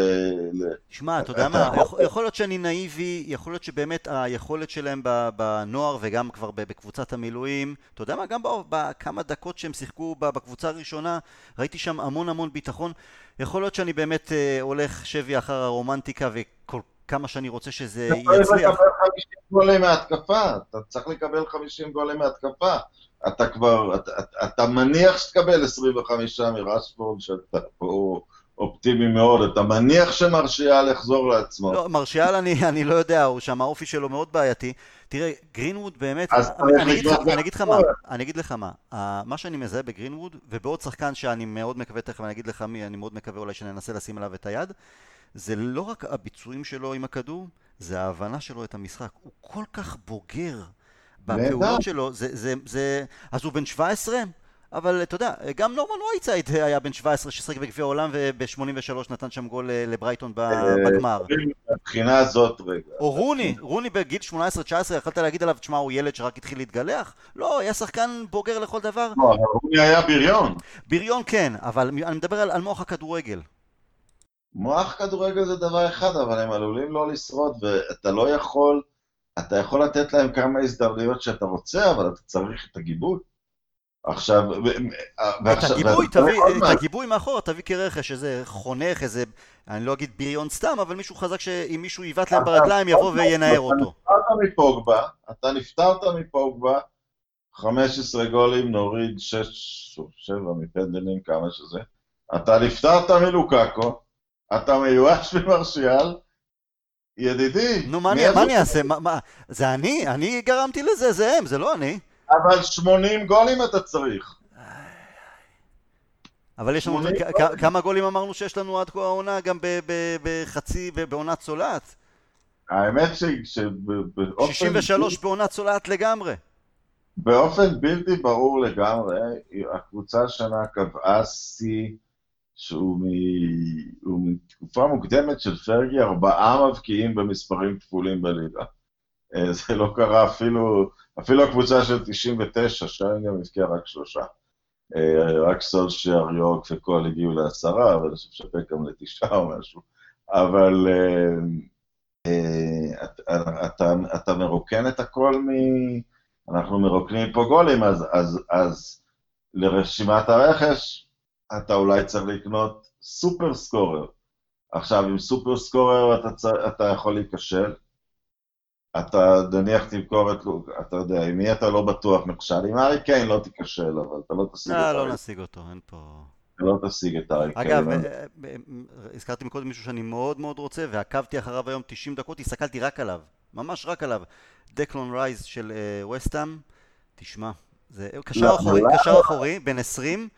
שמע, אתה יודע מה, יכול להיות שאני נאיבי, יכול להיות שבאמת היכולת שלהם בנוער וגם כבר בקבוצת המילואים, אתה יודע מה, גם בכמה דקות שהם שיחקו בקבוצה הראשונה, ראיתי שם המון המון ביטחון. יכול להיות שאני באמת אה, הולך שבי אחר הרומנטיקה וכל כמה שאני רוצה שזה יצליח. אתה צריך לקבל 50 גולים מהתקפה, אתה צריך לקבל 50 גולים מהתקפה. אתה כבר, אתה, אתה מניח שתקבל 25 מרשפורד, שאתה פה אופטימי מאוד, אתה מניח שמרשיאל יחזור לעצמו. לא, מרשיאל אני, אני לא יודע, הוא שם האופי שלו מאוד בעייתי. תראה, גרינווד באמת, אני, אגיד לך, אני אגיד לך מה, אני אגיד לך מה, מה שאני מזהה בגרינווד, ובעוד שחקן שאני מאוד מקווה, תכף אני אגיד לך מי, אני מאוד מקווה אולי שננסה לשים עליו את היד, זה לא רק הביצועים שלו עם הכדור, זה ההבנה שלו את המשחק. הוא כל כך בוגר. בפעולות שלו, זה, זה, זה, אז הוא בן 17, אבל אתה יודע, גם נורמן וייצייד היה בן 17 ששחק בגביע העולם וב-83 נתן שם גול אה, לברייטון אה, בגמר. מבחינה הזאת רגע. או רוני, רוני בגיל 18-19, יכולת להגיד עליו, תשמע, הוא ילד שרק התחיל להתגלח? לא, היה שחקן בוגר לכל דבר. לא, אבל רוני היה בריון. בריון כן, אבל אני מדבר על, על מוח הכדורגל. מוח כדורגל זה דבר אחד, אבל הם עלולים לא לשרוד, ואתה לא יכול... אתה יכול לתת להם כמה הזדמנויות שאתה רוצה, אבל אתה צריך את הגיבוי. עכשיו, ועכשיו... את הגיבוי, תביא, את הגיבוי מאחור, תביא כרכש, איזה חונך, איזה, אני לא אגיד בריון סתם, אבל מישהו חזק שאם מישהו יבעט להם ברגליים יבוא וינער אותו. אתה נפטרת מפוגבה, אתה נפטרת מפוגבה, 15 גולים, נוריד 6 או 7 מפנדלים, כמה שזה. אתה נפטרת מלוקאקו, אתה מיואש ממרשיאל, ידידי. נו, מה אני אעשה? זה אני? אני גרמתי לזה, זה הם, זה לא אני. אבל 80 גולים אתה צריך. אבל יש לנו, כמה גולים אמרנו שיש לנו עד כה העונה, גם בחצי, בעונת צולעת? האמת שבאופן... 63 בעונת צולעת לגמרי. באופן בלתי ברור לגמרי, הקבוצה השנה קבעה שיא שהוא מתקופה מוקדמת של פרגי, ארבעה מבקיעים במספרים כפולים בליגה. אה, זה לא קרה אפילו, אפילו הקבוצה של 99, שם גם הבקיע רק שלושה. אה, רק סולשייר, יורק וקול הגיעו לעשרה, אבל אני חושב גם לתשעה או משהו. אבל אה, אתה, אתה מרוקן את הכל מ... אנחנו מרוקנים פה גולים, אז, אז, אז לרשימת הרכש, אתה אולי צריך לקנות סופר סקורר. עכשיו, עם סופר סקורר אתה, צ... אתה יכול להיכשל. אתה נניח תמכור את, אתה יודע, עם מי אתה לא בטוח נכשל, עם ארי קיין לא תיכשל, אבל אתה לא תשיג את ארי. לא נשיג אותו, אין פה... אתה לא תשיג את הארי קיין. אגב, אה, אה, הזכרתי מקודם מישהו שאני מאוד מאוד רוצה, ועקבתי אחריו היום 90 דקות, הסתכלתי רק עליו, ממש רק עליו. דקלן רייס של ווסטאם. אה, תשמע, זה קשר אחורי, קשר אחורי, בן 20,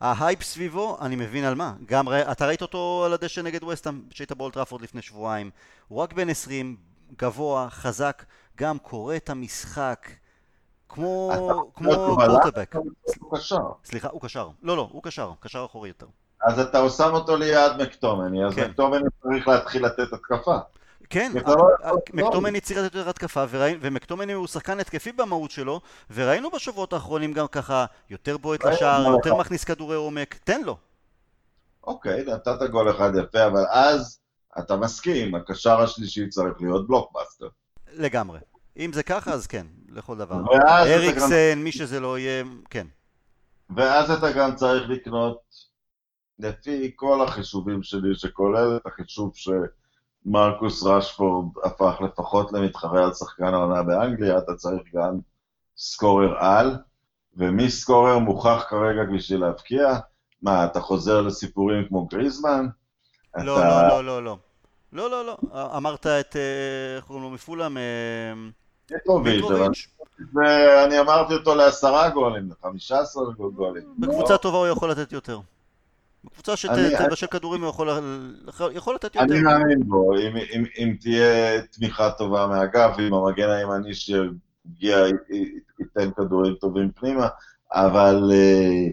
ההייפ סביבו, אני מבין על מה. גם, אתה ראית אותו על הדשא נגד וסטאם, שהיית באולד טראפורד לפני שבועיים. הוא רק בן 20, גבוה, חזק, גם קורא את המשחק. כמו, כמו קורטבק. הוא קשר. סליחה, הוא קשר. לא, לא, הוא קשר, קשר אחורי יותר. אז אתה שם אותו ליד מקטומני, אז כן. מקטומני צריך להתחיל לתת התקפה. כן, לא מקטומני צריך לתת יותר התקפה, ומקטומני הוא שחקן התקפי במהות שלו, וראינו בשבועות האחרונים גם ככה יותר בועט לשער, יותר מכניס כדורי עומק, תן לו. אוקיי, נתת גול אחד יפה, אבל אז אתה מסכים, הקשר השלישי צריך להיות בלוקבאסטר. לגמרי. אם זה ככה, אז כן, לכל דבר. אריקסן, מי שזה לא יהיה, כן. ואז אתה גם צריך לקנות, לפי כל החישובים שלי, שכולל את החישוב שמרקוס רשפורד הפך לפחות למתחרה על שחקן העונה באנגליה, אתה צריך גם סקורר על, ומי סקורר מוכח כרגע בשביל להבקיע? מה, אתה חוזר לסיפורים כמו גריזמן? לא, אתה... לא, לא, לא, לא. לא, לא, לא. אמרת את, אה, איך קוראים לו מפולאם? מיטרוביץ'. ואני אמרתי אותו לעשרה גולים, לחמישה עשרה גולים. בקבוצה טובה הוא יכול לתת יותר. בקבוצה שתבשל כדורים הוא יכול לתת יותר. אני מאמין בו, אם תהיה תמיכה טובה מהאגף, אם המגן הימני שיגיע ייתן כדורים טובים פנימה, אבל אה,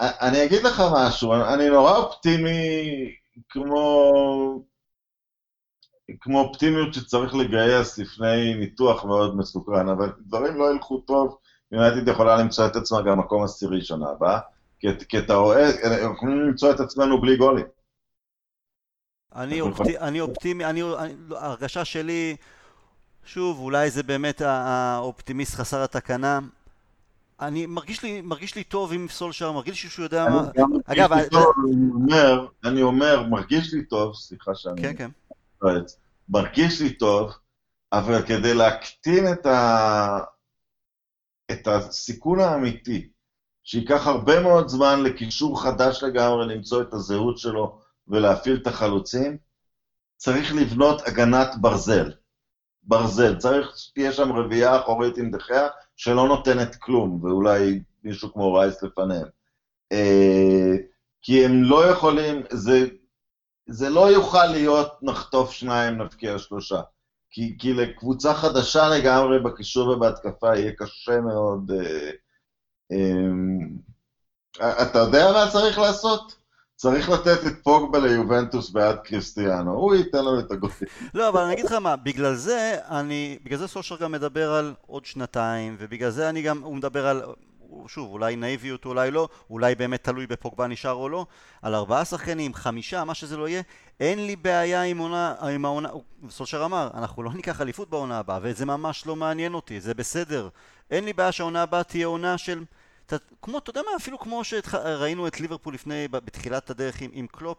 אני אגיד לך משהו, אני נורא אופטימי כמו כמו אופטימיות שצריך לגייס לפני ניתוח מאוד מסוכן, אבל דברים לא ילכו טוב, יונייטד יכולה למצוא את עצמה גם מקום עשירי שנה הבאה, כי, אתה רואה, אנחנו יכולים למצוא את עצמנו בלי גולים. אני, אופטי, אני אופטימי, אני, ההרגשה שלי, שוב, אולי זה באמת האופטימיסט חסר התקנה. אני מרגיש לי, מרגיש לי טוב עם סולשר, מרגיש לי שהוא יודע מה... אגב, אני אומר, אני אומר, מרגיש לי טוב, סליחה שאני... כן, כן. מרגיש לי טוב, אבל כדי להקטין את, ה... את הסיכון האמיתי, שייקח הרבה מאוד זמן לקישור חדש לגמרי למצוא את הזהות שלו ולהפעיל את החלוצים, צריך לבנות הגנת ברזל. ברזל. צריך שתהיה שם רביעייה אחורית עם דחיה שלא נותנת כלום, ואולי מישהו כמו רייס לפניהם. אה, כי הם לא יכולים, זה זה לא יוכל להיות נחטוף שניים, נבקיע שלושה. כי, כי לקבוצה חדשה לגמרי בקישור ובהתקפה יהיה קשה מאוד. אה, אתה יודע מה צריך לעשות? צריך לתת את פוגבה ליובנטוס בעד קריסטיאנו, הוא ייתן לנו את הגולים. לא, אבל אני אגיד לך מה, בגלל זה אני, בגלל זה סושר גם מדבר על עוד שנתיים, ובגלל זה אני גם, הוא מדבר על שוב, אולי נאיביות, אולי לא, אולי באמת תלוי בפוגבה נשאר או לא, על ארבעה שחקנים, חמישה, מה שזה לא יהיה, אין לי בעיה עם, עונה, עם העונה, סולשר אמר, אנחנו לא ניקח אליפות בעונה הבאה, וזה ממש לא מעניין אותי, זה בסדר. אין לי בעיה שהעונה הבאה תהיה עונה של... כמו, אתה יודע מה, אפילו כמו שראינו את ליברפול לפני, בתחילת הדרך עם, עם קלופ,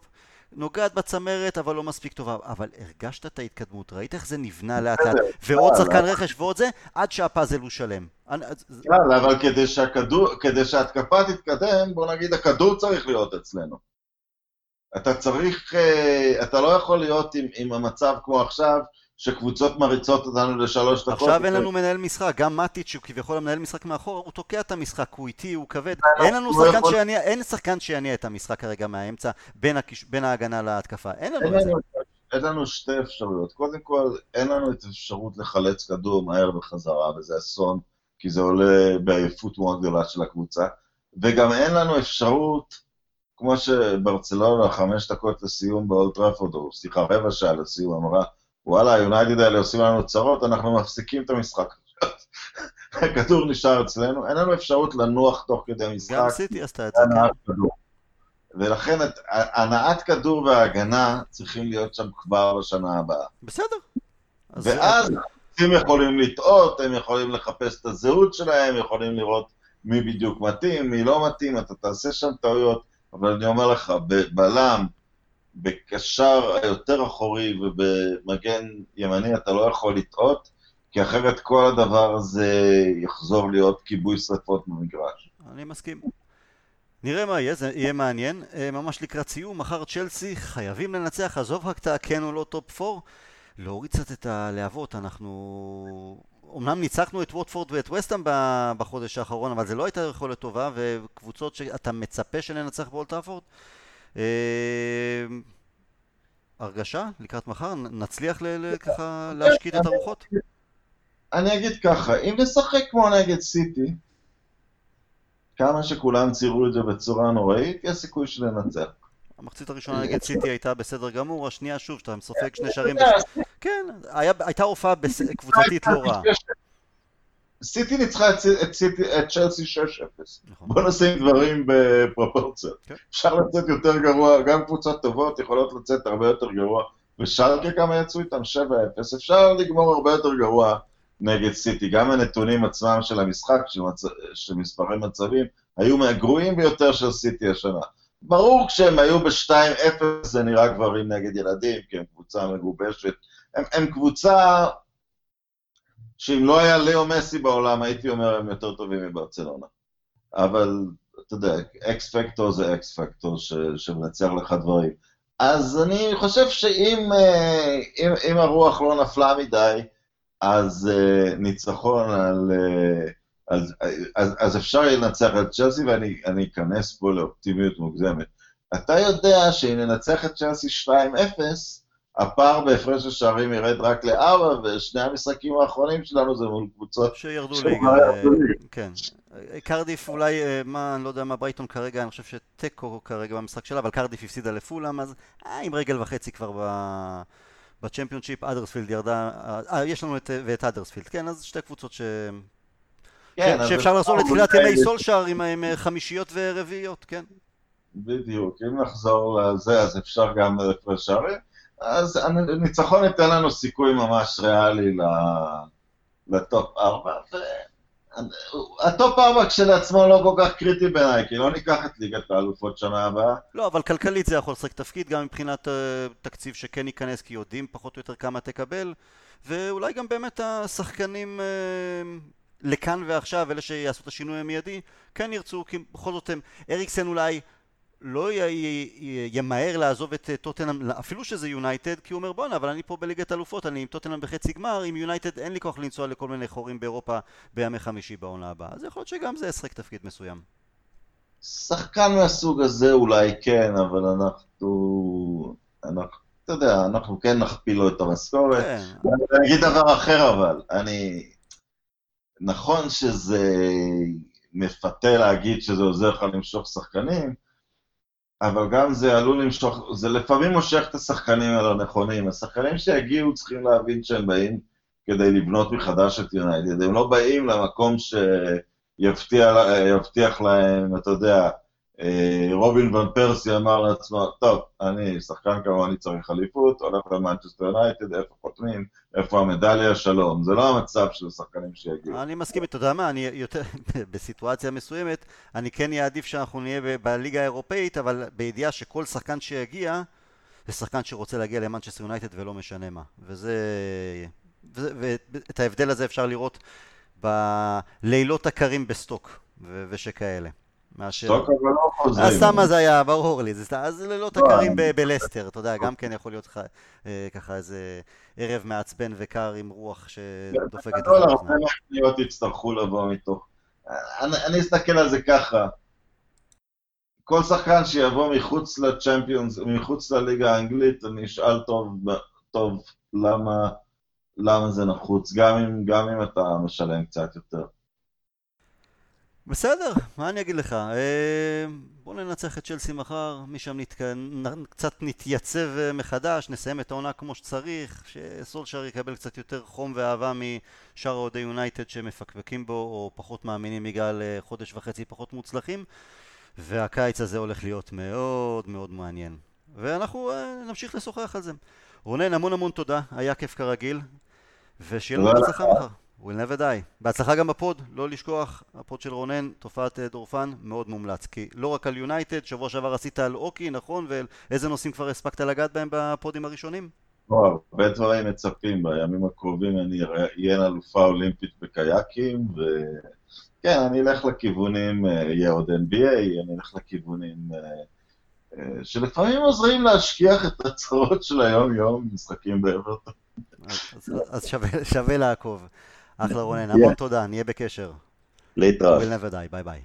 נוגעת בצמרת אבל לא מספיק טובה, אבל הרגשת את ההתקדמות, ראית איך זה נבנה לאט לאט, ועוד שחקן רכש ועוד זה, עד שהפאזל הוא שלם. כן, אבל כדי שהכדור, כדי שההתקפה תתקדם, בוא נגיד הכדור צריך להיות אצלנו. אתה צריך, אה, אתה לא יכול להיות עם, עם המצב כמו עכשיו, שקבוצות מריצות אותנו לשלוש דקות. עכשיו אין לנו מנהל משחק, גם מטיץ' שהוא כביכול המנהל משחק מאחור, הוא תוקע את המשחק, הוא איטי, הוא כבד. אין לנו שחקן שיניע, אין שחקן שיניע את המשחק כרגע מהאמצע, בין, ההגנה להתקפה. אין לנו את זה. אין לנו שתי אפשרויות. קודם כל, אין לנו את האפשרות לחלץ כדור מהר בחזרה, וזה אסון, כי זה עולה בעייפות מאוד גדולה של הקבוצה. וגם אין לנו אפשרות, כמו שברצלונה, חמש דקות לסיום באולד טראפורד, או סליחה, רבע שעה לסיום, אמרה, וואלה, היונייטד האלה עושים לנו צרות, אנחנו מפסיקים את המשחק. הכדור נשאר אצלנו, אין לנו אפשרות לנוח תוך כדי המשחק. גם סיטי עשתה את זה, כן. ולכן הנעת כדור וההגנה צריכים להיות שם כבר בשנה הבאה. בסדר. ואז הם יכולים לטעות, הם יכולים לחפש את הזהות שלהם, יכולים לראות מי בדיוק מתאים, מי לא מתאים, אתה תעשה שם טעויות, אבל אני אומר לך, בבלם, בקשר היותר אחורי ובמגן ימני אתה לא יכול לטעות, כי אחרת כל הדבר הזה יחזור להיות כיבוי שרפות במגרש. אני מסכים. נראה מה יהיה, זה יהיה מעניין. אה, ממש לקראת סיום, מחר צ'לסי חייבים לנצח, עזוב רק את הכן או לא top 4, להוריד קצת את הלהבות, אנחנו אומנם ניצחנו את ווטפורד ואת ווסטהאם בחודש האחרון, אבל זה לא הייתה יכולת טובה, וקבוצות שאתה מצפה שננצח באולד טראפורד. אה, הרגשה לקראת מחר? נצליח ככה להשקיט את הרוחות? אני אגיד ככה, אם נשחק כמו נגד סיטי, כמה שכולם ציירו את זה בצורה נוראית, יש סיכוי שננצח. המחצית הראשונה נגד סיטי הייתה בסדר גמור, השנייה שוב, שאתה מספק שני שערים. כן, הייתה הופעה קבוצתית לא רעה. סיטי ניצחה את צ'לסי 6-0. נכון. בוא נשים דברים בפרופורציות. כן. אפשר לצאת יותר גרוע, גם קבוצות טובות יכולות לצאת הרבה יותר גרוע. ושלקה כמה יצאו איתם 7-0, אפשר לגמור הרבה יותר גרוע נגד סיטי. גם הנתונים עצמם של המשחק, של, מצ... של מספרי מצבים, היו מהגרועים ביותר של סיטי השנה. ברור כשהם היו ב-2-0 זה נראה גברים נגד ילדים, כי הם קבוצה מגובשת. הם, הם קבוצה שאם לא היה ליאו מסי בעולם, הייתי אומר הם יותר טובים מברצלונה. אבל, אתה יודע, אקס פקטור זה אקס פקטור שמנצח לך דברים. אז אני חושב שאם אה, אם, אם הרוח לא נפלה מדי, אז uh, ניצחון על... Uh, אז, אז, אז אפשר יהיה לנצח את צ'לסי, ואני אכנס פה לאופטימיות מוגזמת. אתה יודע שאם ננצח את צ'לסי 2-0, הפער בהפרש השערים ירד רק לארבע, ושני המשחקים האחרונים שלנו זה מול קבוצות... שירדו ליגה, כן. קרדיף אולי, מה, אני לא יודע מה ברייטון כרגע, אני חושב שתיקו כרגע במשחק שלה, אבל קרדיף הפסידה לפולאם, אז אה, עם רגל וחצי כבר ב... בצ'מפיונשיפ, אדרספילד ירדה, אה, יש לנו את, ואת אדרספילד, כן, אז שתי קבוצות ש... כן, ש... שאפשר לחזור לתחילת ימי סולשאר עם, עם חמישיות ורביעיות, כן. בדיוק, אם נחזור לזה, אז אפשר גם לפרש שערים. אז הניצחון ייתן לנו סיכוי ממש ריאלי ל top 4, וה top 4 כשלעצמו לא כל כך קריטי בעיניי, כי לא ניקח את ליגת האלופות שנה הבאה. לא, אבל כלכלית זה יכול לשחק תפקיד, גם מבחינת אה, תקציב שכן ייכנס, כי יודעים פחות או יותר כמה תקבל, ואולי גם באמת השחקנים... אה, לכאן ועכשיו, אלה שיעשו את השינוי המיידי, כן ירצו, כי בכל זאת הם, אריקסן אולי לא ימהר לעזוב את אה, טוטנאם, אפילו שזה יונייטד, כי הוא אומר בואנה, אבל אני פה בליגת אלופות, אני עם טוטנאם בחצי גמר, עם יונייטד אין לי כוח לנסוע לכל מיני חורים באירופה בימי חמישי בעונה הבאה. אז יכול להיות שגם זה ישחק תפקיד מסוים. שחקן מהסוג הזה אולי כן, אבל אנחנו... אנחנו אתה יודע, אנחנו כן נכפיל לו את המשכורת. כן. אני אגיד דבר אחר אבל, אני... נכון שזה מפתה להגיד שזה עוזר לך למשוך שחקנים, אבל גם זה עלול למשוך, זה לפעמים מושך את השחקנים הלא נכונים. השחקנים שיגיעו צריכים להבין שהם באים כדי לבנות מחדש את יונייטד. הם לא באים למקום שיבטיח להם, אתה יודע, רובין ון פרסי אמר לעצמו, טוב, אני שחקן כמוני צריך אליפות, הולך למנצ'סטר יונייטד, איפה חותמים, איפה המדליה, שלום. זה לא המצב של השחקנים שיגיעו. אני מסכים, אתה יודע מה, אני יותר, בסיטואציה מסוימת, אני כן אעדיף שאנחנו נהיה בליגה האירופאית, אבל בידיעה שכל שחקן שיגיע, זה שחקן שרוצה להגיע למנצ'סטר יונייטד ולא משנה מה. וזה... ואת ההבדל הזה אפשר לראות בלילות הקרים בסטוק ושכאלה. מאשר... סטוק אבל לא חוזרים. הסאמה זה היה, ברור לי, זה אז לילות הקרים בלסטר, אתה יודע, גם כן יכול להיות אה, ככה איזה ערב מעצבן וקר עם רוח שדופקת זה. לא, הרבה מהקניות יצטרכו לבוא מתוך... אני אסתכל על זה ככה, כל שחקן שיבוא מחוץ לצ'מפיונס, מחוץ לליגה האנגלית, אני אשאל טוב, טוב למה, למה זה נחוץ, גם אם, גם אם אתה משלם קצת יותר. בסדר, מה אני אגיד לך? אה, בואו ננצח את צ'לסי מחר, משם נת... קצת נתייצב אה, מחדש, נסיים את העונה כמו שצריך, שסולשר יקבל קצת יותר חום ואהבה משאר אוהדי יונייטד שמפקפקים בו או פחות מאמינים בגלל אה, חודש וחצי פחות מוצלחים והקיץ הזה הולך להיות מאוד מאוד מעניין ואנחנו נמשיך לשוחח על זה. רונן, המון המון תודה, היה כיף כרגיל ושיהיה לנו הצלחה מחר. We'll never die. בהצלחה גם ב pod, לא לשכוח, ה pod של רונן, תופעת אה, דורפן, מאוד מומלץ. כי לא רק על יונייטד, שבוע שעבר עשית על הוקי, נכון? ואיזה נושאים כבר הספקת לגעת בהם בפודים הראשונים? וואו, הרבה דברים מצפים, בימים הקרובים אני אהיה אלופה אולימפית בקייקים, וכן, אני אלך לכיוונים, אה, יהיה עוד NBA, אני אלך לכיוונים אה, שלפעמים עוזרים להשכיח את הצרות של היום-יום, משחקים באברטון. אז, אז שווה, שווה לעקוב. אחלה רונן, המון תודה, נהיה בקשר. להתראות. We'll never die, ביי ביי.